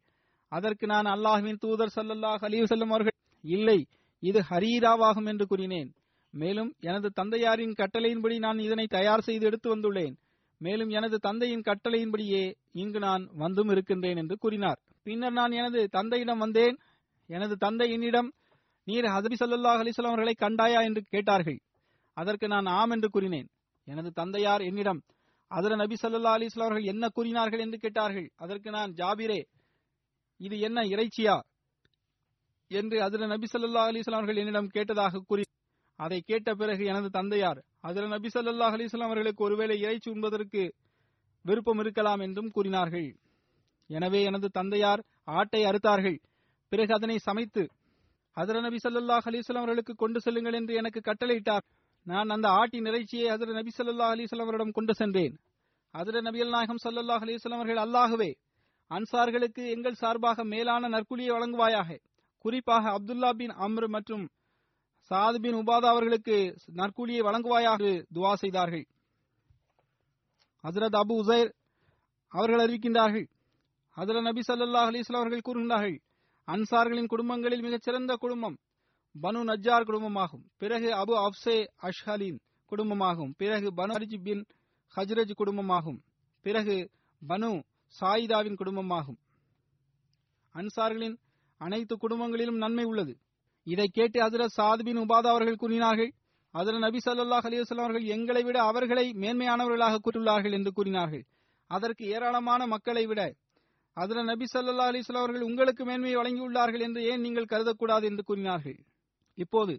அதற்கு நான் அல்லாஹ்வின் தூதர் சல்லாஹ் அலிவசல்லம் அவர்கள் இல்லை இது ஹரீராவாகும் என்று கூறினேன். மேலும் எனது தந்தையாரின் கட்டளையின்படி நான் இதனை தயார் செய்து எடுத்து வந்துள்ளேன். மேலும் எனது தந்தையின் கட்டளையின்படியே இங்கு நான் வந்தும் இருக்கின்றேன் என்று கூறினார். பின்னர் நான் எனது தந்தையிடம் வந்தேன். எனது தந்தை என்னிடம் நீர் ஹசபி சல்லாஹ் அலிஸ்லாம் அவர்களை கண்டாயா? என்று கேட்டார்கள். அதற்கு நான் ஆம் என்று கூறினேன். எனது தந்தையார் என்னிடம் அதர நபி சல்லா அலிஸ்லாம் அவர்கள் என்ன கூறினார்கள்? என்று கேட்டார்கள். அதற்கு நான் ஜாபிரே இது என்ன இறைச்சியா? என்று அதிர நபி சல்லா அலிஸ்லாம் அவர்கள் என்னிடம் கேட்டதாக கூறி அதை கேட்ட பிறகு எனது தந்தையார் அதில் நபி சல்லாஹ் அலிஸ்லாம் அவர்களுக்கு ஒருவேளை இறைச்சி உண்பதற்கு விருப்பம் இருக்கலாம் என்றும் கூறினார்கள். எனவே எனது தந்தையார் ஆட்டை அறுத்தார்கள். பிறகு அதனை சமைத்து ஹதர நபி சல்லாஹ் அலிஸ்லாம் அவர்களுக்கு கொண்டு செல்லுங்கள் என்று எனக்கு கட்டளையிட்டார். நான் அந்த ஆட்டின் இறைச்சியை ஹதர நபி சல்லாஹ் அலிஸ்லாம் அவரிடம் கொண்டு சென்றேன். ஹதர நபியல் நாயகம் சல்லாஹ் அலிஸ்லாம் அவர்கள் அல்லாகவே அன்சார்களுக்கு எங்கள் சார்பாக மேலான நற்குலியை வழங்குவாயாக. குறிப்பாக அப்துல்லா பின் அம்ரு மற்றும் சாத் பின் உபாதா அவர்களுக்கு நற்கூலியை வழங்குவாயாக துவா செய்தார்கள். ஹசரத் அபு உசைர் அவர்கள் அறிவிக்கின்றார்கள். ஹசரத் நபி சல்லா அலிஸ்லாம் அவர்கள் கூறுகின்றார்கள் அன்சார்களின் குடும்பங்களில் மிகச்சிறந்த குடும்பம் பனு நஜ்ஜார் குடும்பமாகும் பிறகு அபு அப்சே அஷ்ஹலின் குடும்பமாகும் பிறகு பனு ஹரிஜ் பின் ஹஜ்ரஜ் குடும்பமாகும் பிறகு பனு சாயிதாவின் குடும்பமாகும். அன்சார்களின் அனைத்து குடும்பங்களிலும் நன்மை உள்ளது. இதை கேட்டு ஹசரத் சாதுபின் உபாதா அவர்கள் கூறினார்கள் அதுர நபி சல்லாஹ் அலைஹி அவர்கள் எங்களை விட அவர்களை மேன்மையானவர்களாக கூறியுள்ளார்கள் என்று கூறினார்கள். அதற்கு ஏராளமான மக்களை விட ஹசரத் நபி ஸல்லல்லாஹு அலிஸ்லாம் அவர்கள் உங்களுக்கு மேன்மையை வழங்கியுள்ளார்கள் என்று ஏன் நீங்கள் கருதக்கூடாது என்று கூறினார்கள். இப்போது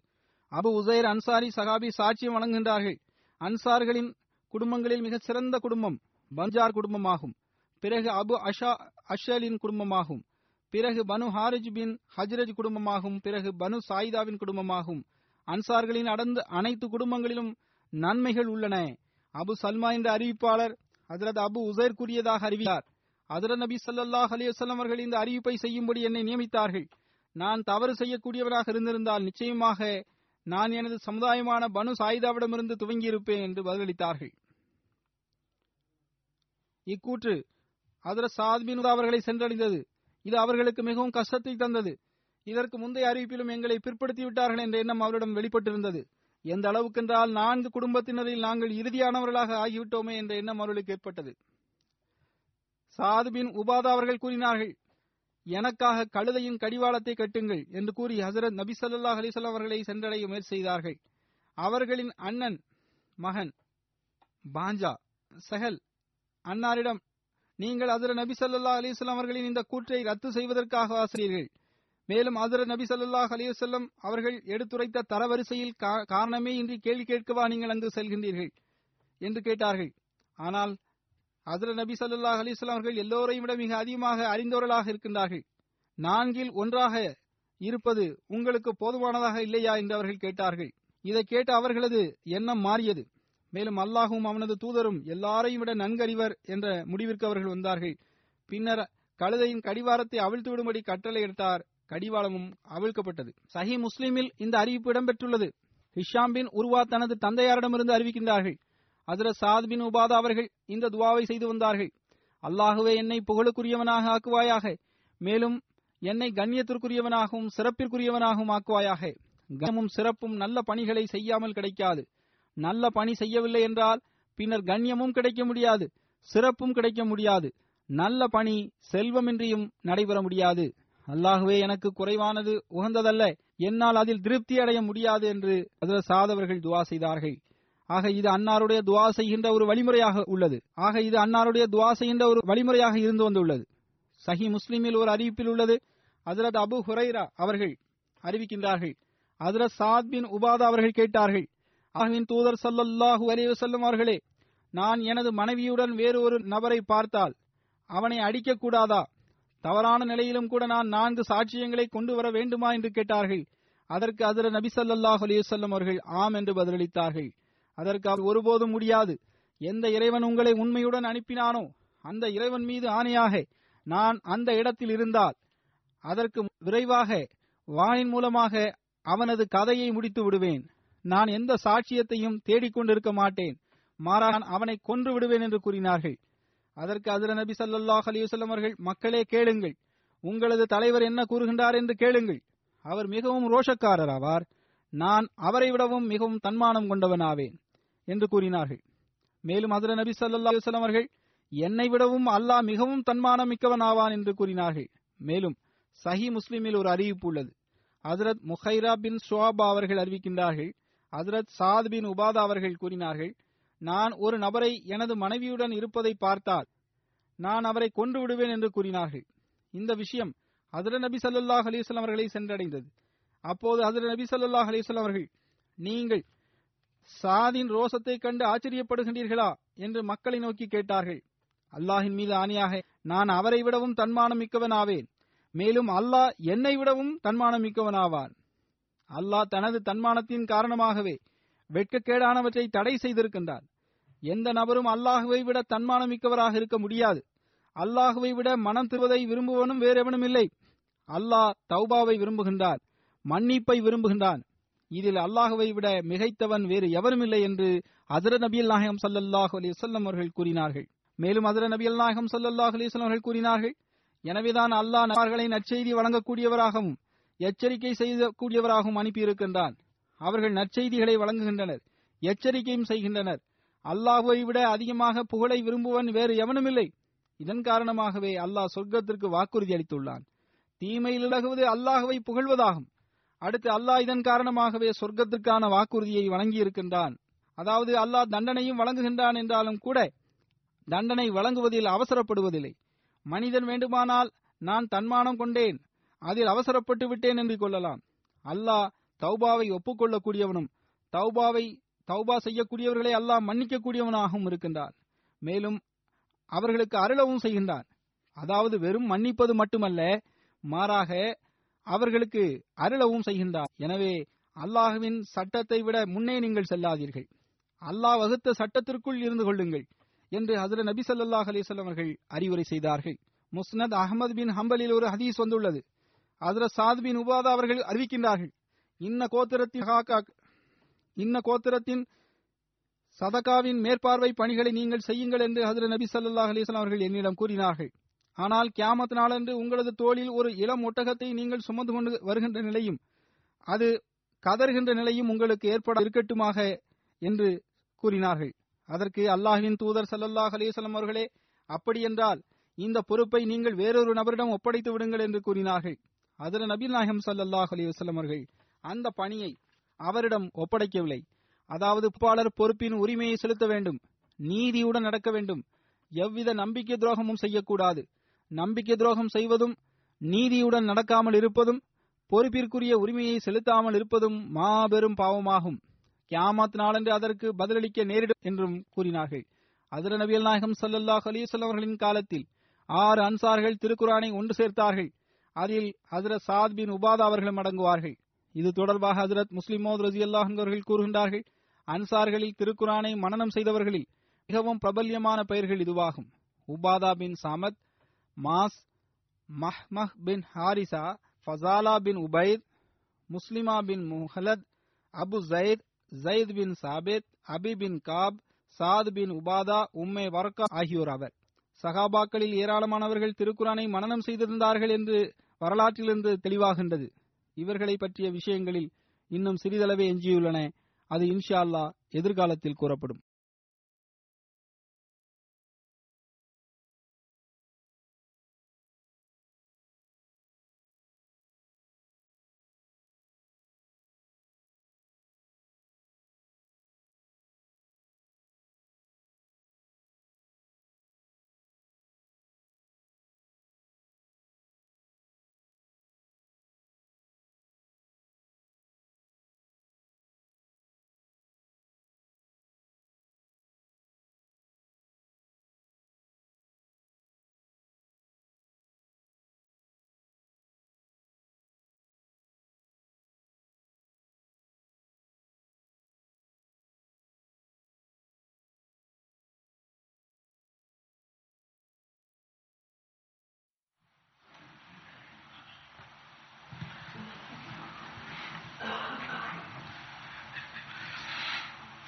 அபு உசைர் அன்சாரி சகாபி சாட்சியம் வழங்குகின்றார்கள். அன்சார்களின் குடும்பங்களில் மிகச் சிறந்த குடும்பம் பஞ்சார் குடும்பமாகும். பிறகு அபு அஷா அஷலின் குடும்பமாகும். பிறகு பனு ஹாரிஜ் பின் ஹஜ்ரஜ் குடும்பமாகும் பிறகு பனு சாயிதாவின் குடும்பமாகும். அன்சார்களின் அடர்ந்த அனைத்து குடும்பங்களிலும் நன்மைகள் உள்ளன. அபு சல்மா என்ற அறிவிப்பாளர் ஹஜரத் அபு உசைர் கூறியதாக அறிவித்தார். ஹஜரத் நபி சல்லாஹ் அலிவசல்லம் அவர்கள் இந்த அறிவிப்பை செய்யும்படி என்னை நியமித்தார்கள். நான் தவறு செய்யக்கூடியவராக இருந்திருந்தால் நிச்சயமாக நான் எனது சமுதாயமான பனு சாயிதாவிடமிருந்து துவங்கியிருப்பேன் என்று பதிலளித்தார்கள். இக்கூற்று ஹதரத் சாத் அவர்களை சென்றடைந்தது. இது அவர்களுக்கு மிகவும் கஷ்டத்தை தந்தது. இதற்கு முந்தைய அறிவிப்பிலும் எங்களை பிற்படுத்தி விட்டார்கள் என்ற எண்ணம் அவரிடம் வெளிப்பட்டிருந்தது. எந்த அளவுக்கென்றால் நான்கு குடும்பத்தினரில் நாங்கள் இறுதியானவர்களாக ஆகிவிட்டோமே என்ற எண்ணம் அவர்களுக்கு ஏற்பட்டது. சாது பின் உபாதா அவர்கள் கூறினார்கள் எனக்காக கழுதையின் கடிவாளத்தை கட்டுங்கள் என்று கூறி ஹசரத் நபி சல்லா அலைஹி அவர்களை சென்றடைய முயற்சி செய்தார்கள். அவர்களின் அண்ணன் மகன் பாஞ்சா சஹல் அன்னாரிடம் நீங்கள் அதிர நபி சல்லா அலைஹி அவர்களின் இந்த கூற்றை ரத்து செய்வதற்காக ஆசிரியர்கள். மேலும் அதிர நபி சல்லாஹ் அலிவசல்லம் அவர்கள் எடுத்துரைத்த தரவரிசையில் காரணமே இன்றி கேள்வி கேட்கவா நீங்கள் அங்கு செல்கின்றீர்கள்? என்று கேட்டார்கள். ஆனால் ஹசரத் நபி சல்லாஹ் அலிஸ்லாம் அவர்கள் எல்லோரையும் விட மிக அதிகமாக அறிந்தவர்களாக இருக்கின்றார்கள். நான்கில் ஒன்றாக இருப்பது உங்களுக்கு போதுமானதாக இல்லையா? என்று அவர்கள் கேட்டார்கள். இதை கேட்டு அவர்களது எண்ணம் மாறியது. மேலும் அல்லாஹும் அவனது தூதரும் எல்லாரையும் விட நன்கறிவர் என்ற முடிவிற்கு அவர்கள் வந்தார்கள். பின்னர் கழுதையின் கடிவாரத்தை அவிழ்த்து விடும்படி கட்டளை எடுத்தார். கடிவாளமும் அவிழ்க்கப்பட்டது. சஹி முஸ்லீமில் இந்த அறிவிப்பு இடம்பெற்றுள்ளது. ஹிஷாம் பின் உருவா தனது தந்தையாரிடமிருந்து அறிவிக்கின்றார்கள். அதிர சாத் பின் உபாதா அவர்கள் இந்த துவாவை செய்து வந்தார்கள். அல்லாஹுவே என்னை புகழுக்குரியவனாக ஆக்குவாயாக. மேலும் என்னை கண்ணியத்திற்குரியவனாகவும் சிறப்பிற்குரியவனாகவும் ஆக்குவாயாக. கனமும் சிறப்பும் நல்ல பணிகளை செய்யாமல் கிடைக்காது. நல்ல பணி செய்யவில்லை என்றால் பின்னர் கண்ணியமும் கிடைக்க முடியாது சிறப்பும் கிடைக்க முடியாது. நல்ல பணி செல்வமின்றியும் நடைபெற முடியாது. அல்லாகவே எனக்கு குறைவானது உகந்ததல்ல. என்னால் அதில் திருப்தி அடைய முடியாது என்று அதில் சாதவர்கள் துவா செய்தார்கள். ஆக இது அன்னாருடைய துவா செய்கின்ற ஒரு வழிமுறையாக உள்ளது. ஆக இது அன்னாருடைய துவா செய்கின்ற ஒரு வழிமுறையாக இருந்து வந்துள்ளது. சஹி முஸ்லிமில் ஒரு அறிவிப்பில் உள்ளது. ஹசரத் அபு ஹுரைரா அவர்கள் அறிவிக்கின்றார்கள். ஹசரத் சாத் பின் உபாதா அவர்கள் கேட்டார்கள். ஆகவின் தூதர் சல்லல்லாஹு அலைஹி வஸல்லம் அவர்களே நான் எனது மனைவியுடன் வேறு ஒரு நபரை பார்த்தால் அவனை அடிக்கக்கூடாதா தவறான நிலையிலும் கூட நான் நான்கு சாட்சியங்களை கொண்டு வர வேண்டுமா என்று கேட்டார்கள். அதற்கு அதில் நபி சல்லாஹ் அலிவசல்லம் அவர்கள் ஆம் என்று பதிலளித்தார்கள். அதற்கு அவர் ஒருபோதும் முடியாது. எந்த இறைவன் உங்களை உண்மையுடன் அனுப்பினானோ அந்த இறைவன் மீது ஆணையாக நான் அந்த இடத்தில் இருந்தால் அதற்கு விரைவாக வானின் மூலமாக அவனது கதையை முடித்து விடுவேன். நான் எந்த சாட்சியத்தையும் தேடிக்கொண்டிருக்க மாட்டேன். மாறாக நான் அவனை கொன்று விடுவேன் என்று கூறினார்கள். அதற்கு அதிர நபி சல்லாஹ் அலிவசல்லம் அவர்கள் மக்களே கேளுங்கள். உங்களது தலைவர் என்ன கூறுகின்றார் என்று கேளுங்கள். அவர் மிகவும் ரோஷக்காரர் ஆவார். நான் அவரை விடவும் மிகவும் தன்மானம் கொண்டவனாவேன் என்று கூறினார்கள். மேலும் அதிர நபி சல்லா அலுவலம் அவர்கள் என்னை விடவும் அல்லாஹ் மிகவும் தன்மானம் மிக்கவன் ஆவான் என்று கூறினார்கள். மேலும் சஹி முஸ்லிமில் ஒரு அறிவிப்பு உள்ளது. ஹசரத் முஹைரா பின் சுவாபா அவர்கள் அறிவிக்கின்றார்கள் ஹசரத் சாத் பின் உபாதா அவர்கள் கூறினார்கள் நான் ஒரு நபரை எனது மனைவியுடன் இருப்பதை பார்த்தால் நான் அவரை கொன்று விடுவேன் என்று கூறினார்கள். இந்த விஷயம் ஹசரத் நபி ஸல்லல்லாஹு அலிஸ்லாம் அவர்களை சென்றடைந்தது. அப்போது ஹசரத் நபி ஸல்லல்லாஹு அலிஸ்லாம் அவர்கள் நீங்கள் சாதின் ரோசத்தை கண்டு ஆச்சரியப்படுகின்றீர்களா? என்று மக்களை நோக்கி கேட்டார்கள். அல்லாஹின் மீது ஆணையாக நான் அவரை விடவும் தன்மானம் மிக்கவனாவேன். மேலும் அல்லாஹ் என்னை விடவும் தன்மானம் மிக்கவனாவான். அல்லாஹ் தனது தன்மானத்தின் காரணமாகவே வெட்கக்கேடானவற்றை தடை செய்திருக்கின்றான் எந்த நபரும் அல்லாஹுவை விட தன்மானம் மிக்கவராக இருக்க முடியாது. அல்லாஹுவை விட மனம் திருவதை விரும்புவனும் வேறெவனும் இல்லை. அல்லாஹ் தௌபாவை விரும்புகின்றான் மன்னிப்பை விரும்புகின்றான். இதில் அல்லாஹுவை விட மிகைத்தவன் வேறு எவரும் இல்லை என்று அசர நபியல் நாயகம் சல்லல்லாஹு அலிசல்லம் அவர்கள் கூறினார்கள். மேலும் அசர நபியல் நாயகம் சல்லல்லாஹு அலிசல்லம் அவர்கள் கூறினார்கள் எனவேதான் அல்லாஹ் நபர்களை நற்செய்தி வழங்கக்கூடியவராகவும் எச்சரிக்கை செய்யக்கூடியவராகவும் அனுப்பியிருக்கின்றான். அவர்கள் நற்செய்திகளை வழங்குகின்றனர். எச்சரிக்கையும் செய்கின்றனர். அல்லாஹுவை விட அதிகமாக புகழை விரும்புவன் வேறு எவனுமில்லை. இதன் காரணமாகவே அல்லாஹ் சொர்க்கத்திற்கு வாக்குறுதி அளித்துள்ளான். தீமையில் இழகுவது அல்லாஹுவை புகழ்வதாகும். அடுத்து அல்லாஹ் இதன் காரணமாகவே சொர்க்கத்திற்கான வாக்குறுதியை வழங்கியிருக்கின்றான். அதாவது அல்லாஹ் தண்டனையும் வழங்குகின்றான் என்றாலும் கூட தண்டனை வழங்குவதில் அவசரப்படுவதில்லை. மனிதன் வேண்டுமானால் நான் தன்மானம் கொண்டேன். அதில் அவசரப்பட்டு விட்டேன் என்று கொள்ளலாம். அல்லாஹ் தௌபாவை ஒப்புக்கொள்ளக்கூடியவனும் தௌபாவை தௌபா செய்யக்கூடியவர்களை அல்லாஹ் மன்னிக்கக்கூடியவனாகவும் இருக்கின்றான். மேலும் அவர்களுக்கு அருளவும் செய்கின்றான். அதாவது வெறும் மன்னிப்பது மட்டுமல்ல மாறாக அவர்களுக்கு அருளவும் செய்கின்றார் எனவே அல்லாஹுவின் சட்டத்தை விட முன்னே நீங்கள் செல்லாதீர்கள். அல்லாஹ் வகுத்த சட்டத்திற்குள் இருந்து கொள்ளுங்கள் என்று ஹசர நபி சல்லாஹ் அலைஹி அவர்கள் அறிவுரை செய்தார்கள். முஸ்னத் அகமது பின் ஹம்பலில் ஒரு ஹதீஸ் வந்துள்ளது. ஹசரத் சாதுவின் உபாத உபாதா அவர்கள் அறிவிக்கின்றார்கள். இன்ன கோத்திரத்தின் இன்ன கோத்திரத்தின் சதகாவின் மேற்பார்வை பணிகளை நீங்கள் செய்யுங்கள் என்று ஹசர நபி சல்லாஹ் அலிஸ்லாம் அவர்கள் என்னிடம் கூறினார்கள். ஆனால் கியாமத் நாளன்று உங்களது தோளில் ஒரு இளம் ஒட்டகத்தை நீங்கள் சுமந்து கொண்டு வருகின்ற நிலையும் அது கதறுகின்ற நிலையும் உங்களுக்கு ஏற்பட இருக்கட்டுமாக என்று கூறினார்கள். அதற்கு அல்லாஹின் தூதர் சல்லல்லாஹ் அலைஹி அவர்களே அப்படியென்றால் இந்த பொறுப்பை நீங்கள் வேறொரு நபரிடம் ஒப்படைத்து விடுங்கள் என்று கூறினார்கள். அதில் நபி நாயகம் சல்லாஹ் அலி வஸல்லம் அவர்கள் அந்த பணியை அவரிடம் ஒப்படைக்கவில்லை. அதாவது பொறுப்பாளர் பொறுப்பின் உரிமையை செலுத்த வேண்டும் நீதியுடன் நடக்க வேண்டும். எவ்வித நம்பிக்கை துரோகமும் செய்யக்கூடாது. நம்பிக்கை துரோகம் செய்வதும் நீதியுடன் நடக்காமல் இருப்பதும் பொறுப்பிற்குரிய உரிமையை செலுத்தாமல் இருப்பதும் மாபெரும் பாவமாகும். கியாமத் நாளன்று அதற்கு பதிலளிக்க நேரிடும் என்றும் கூறினார்கள். அதிர நபியல் நாயகம் சல்லல்லாஹ் அலைஹி அவர்களின் காலத்தில் ஆறு அன்சார்கள் திருக்குரானை ஒன்று சேர்த்தார்கள். அதில் ஹசரத் சாத் பின் உபாதா அவர்களும் அடங்குவார்கள். இது தொடர்பாக ஹசரத் முஸ்லிமோத் ரசி அவர்கள் கூறுகின்றார்கள் அன்சார்களில் திருக்குரானை மனனம் செய்தவர்களில் மிகவும் பிரபல்யமான பெயர்கள் இதுவாகும். உபாதா பின் சமத் மாஸ் மஹ்மஹ் பின் ஹாரிசா ஃபசாலா பின் உபைத் முஸ்லிமா பின் முஹலத் அபு ஜயத் ஜயத் பின் சாபித் அபி பின் காப் சாத் பின் உபாதா உம்மே வரக்கா ஆகியோர் அவர் சகாபாக்களில் ஏராளமானவர்கள் திருக்குரானை மனனம் செய்திருந்தார்கள் என்று வரலாற்றிலிருந்து தெளிவாகின்றது. இவர்களை பற்றிய விஷயங்களில் இன்னும் சிறிதளவே எஞ்சியுள்ளன. அது இன்ஷா அல்லா எதிர்காலத்தில் கூறப்படும்.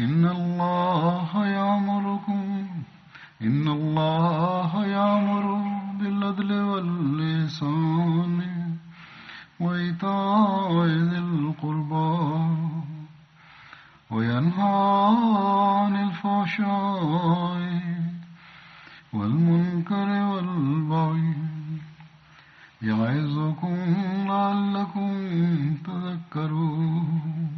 إن الله يأمركم إن الله يأمر بالعدل واللسان وإيتاء ذي القربى وينهى عن الفحشاء والمنكر والبغي يعظكم لعلكم تذكرون.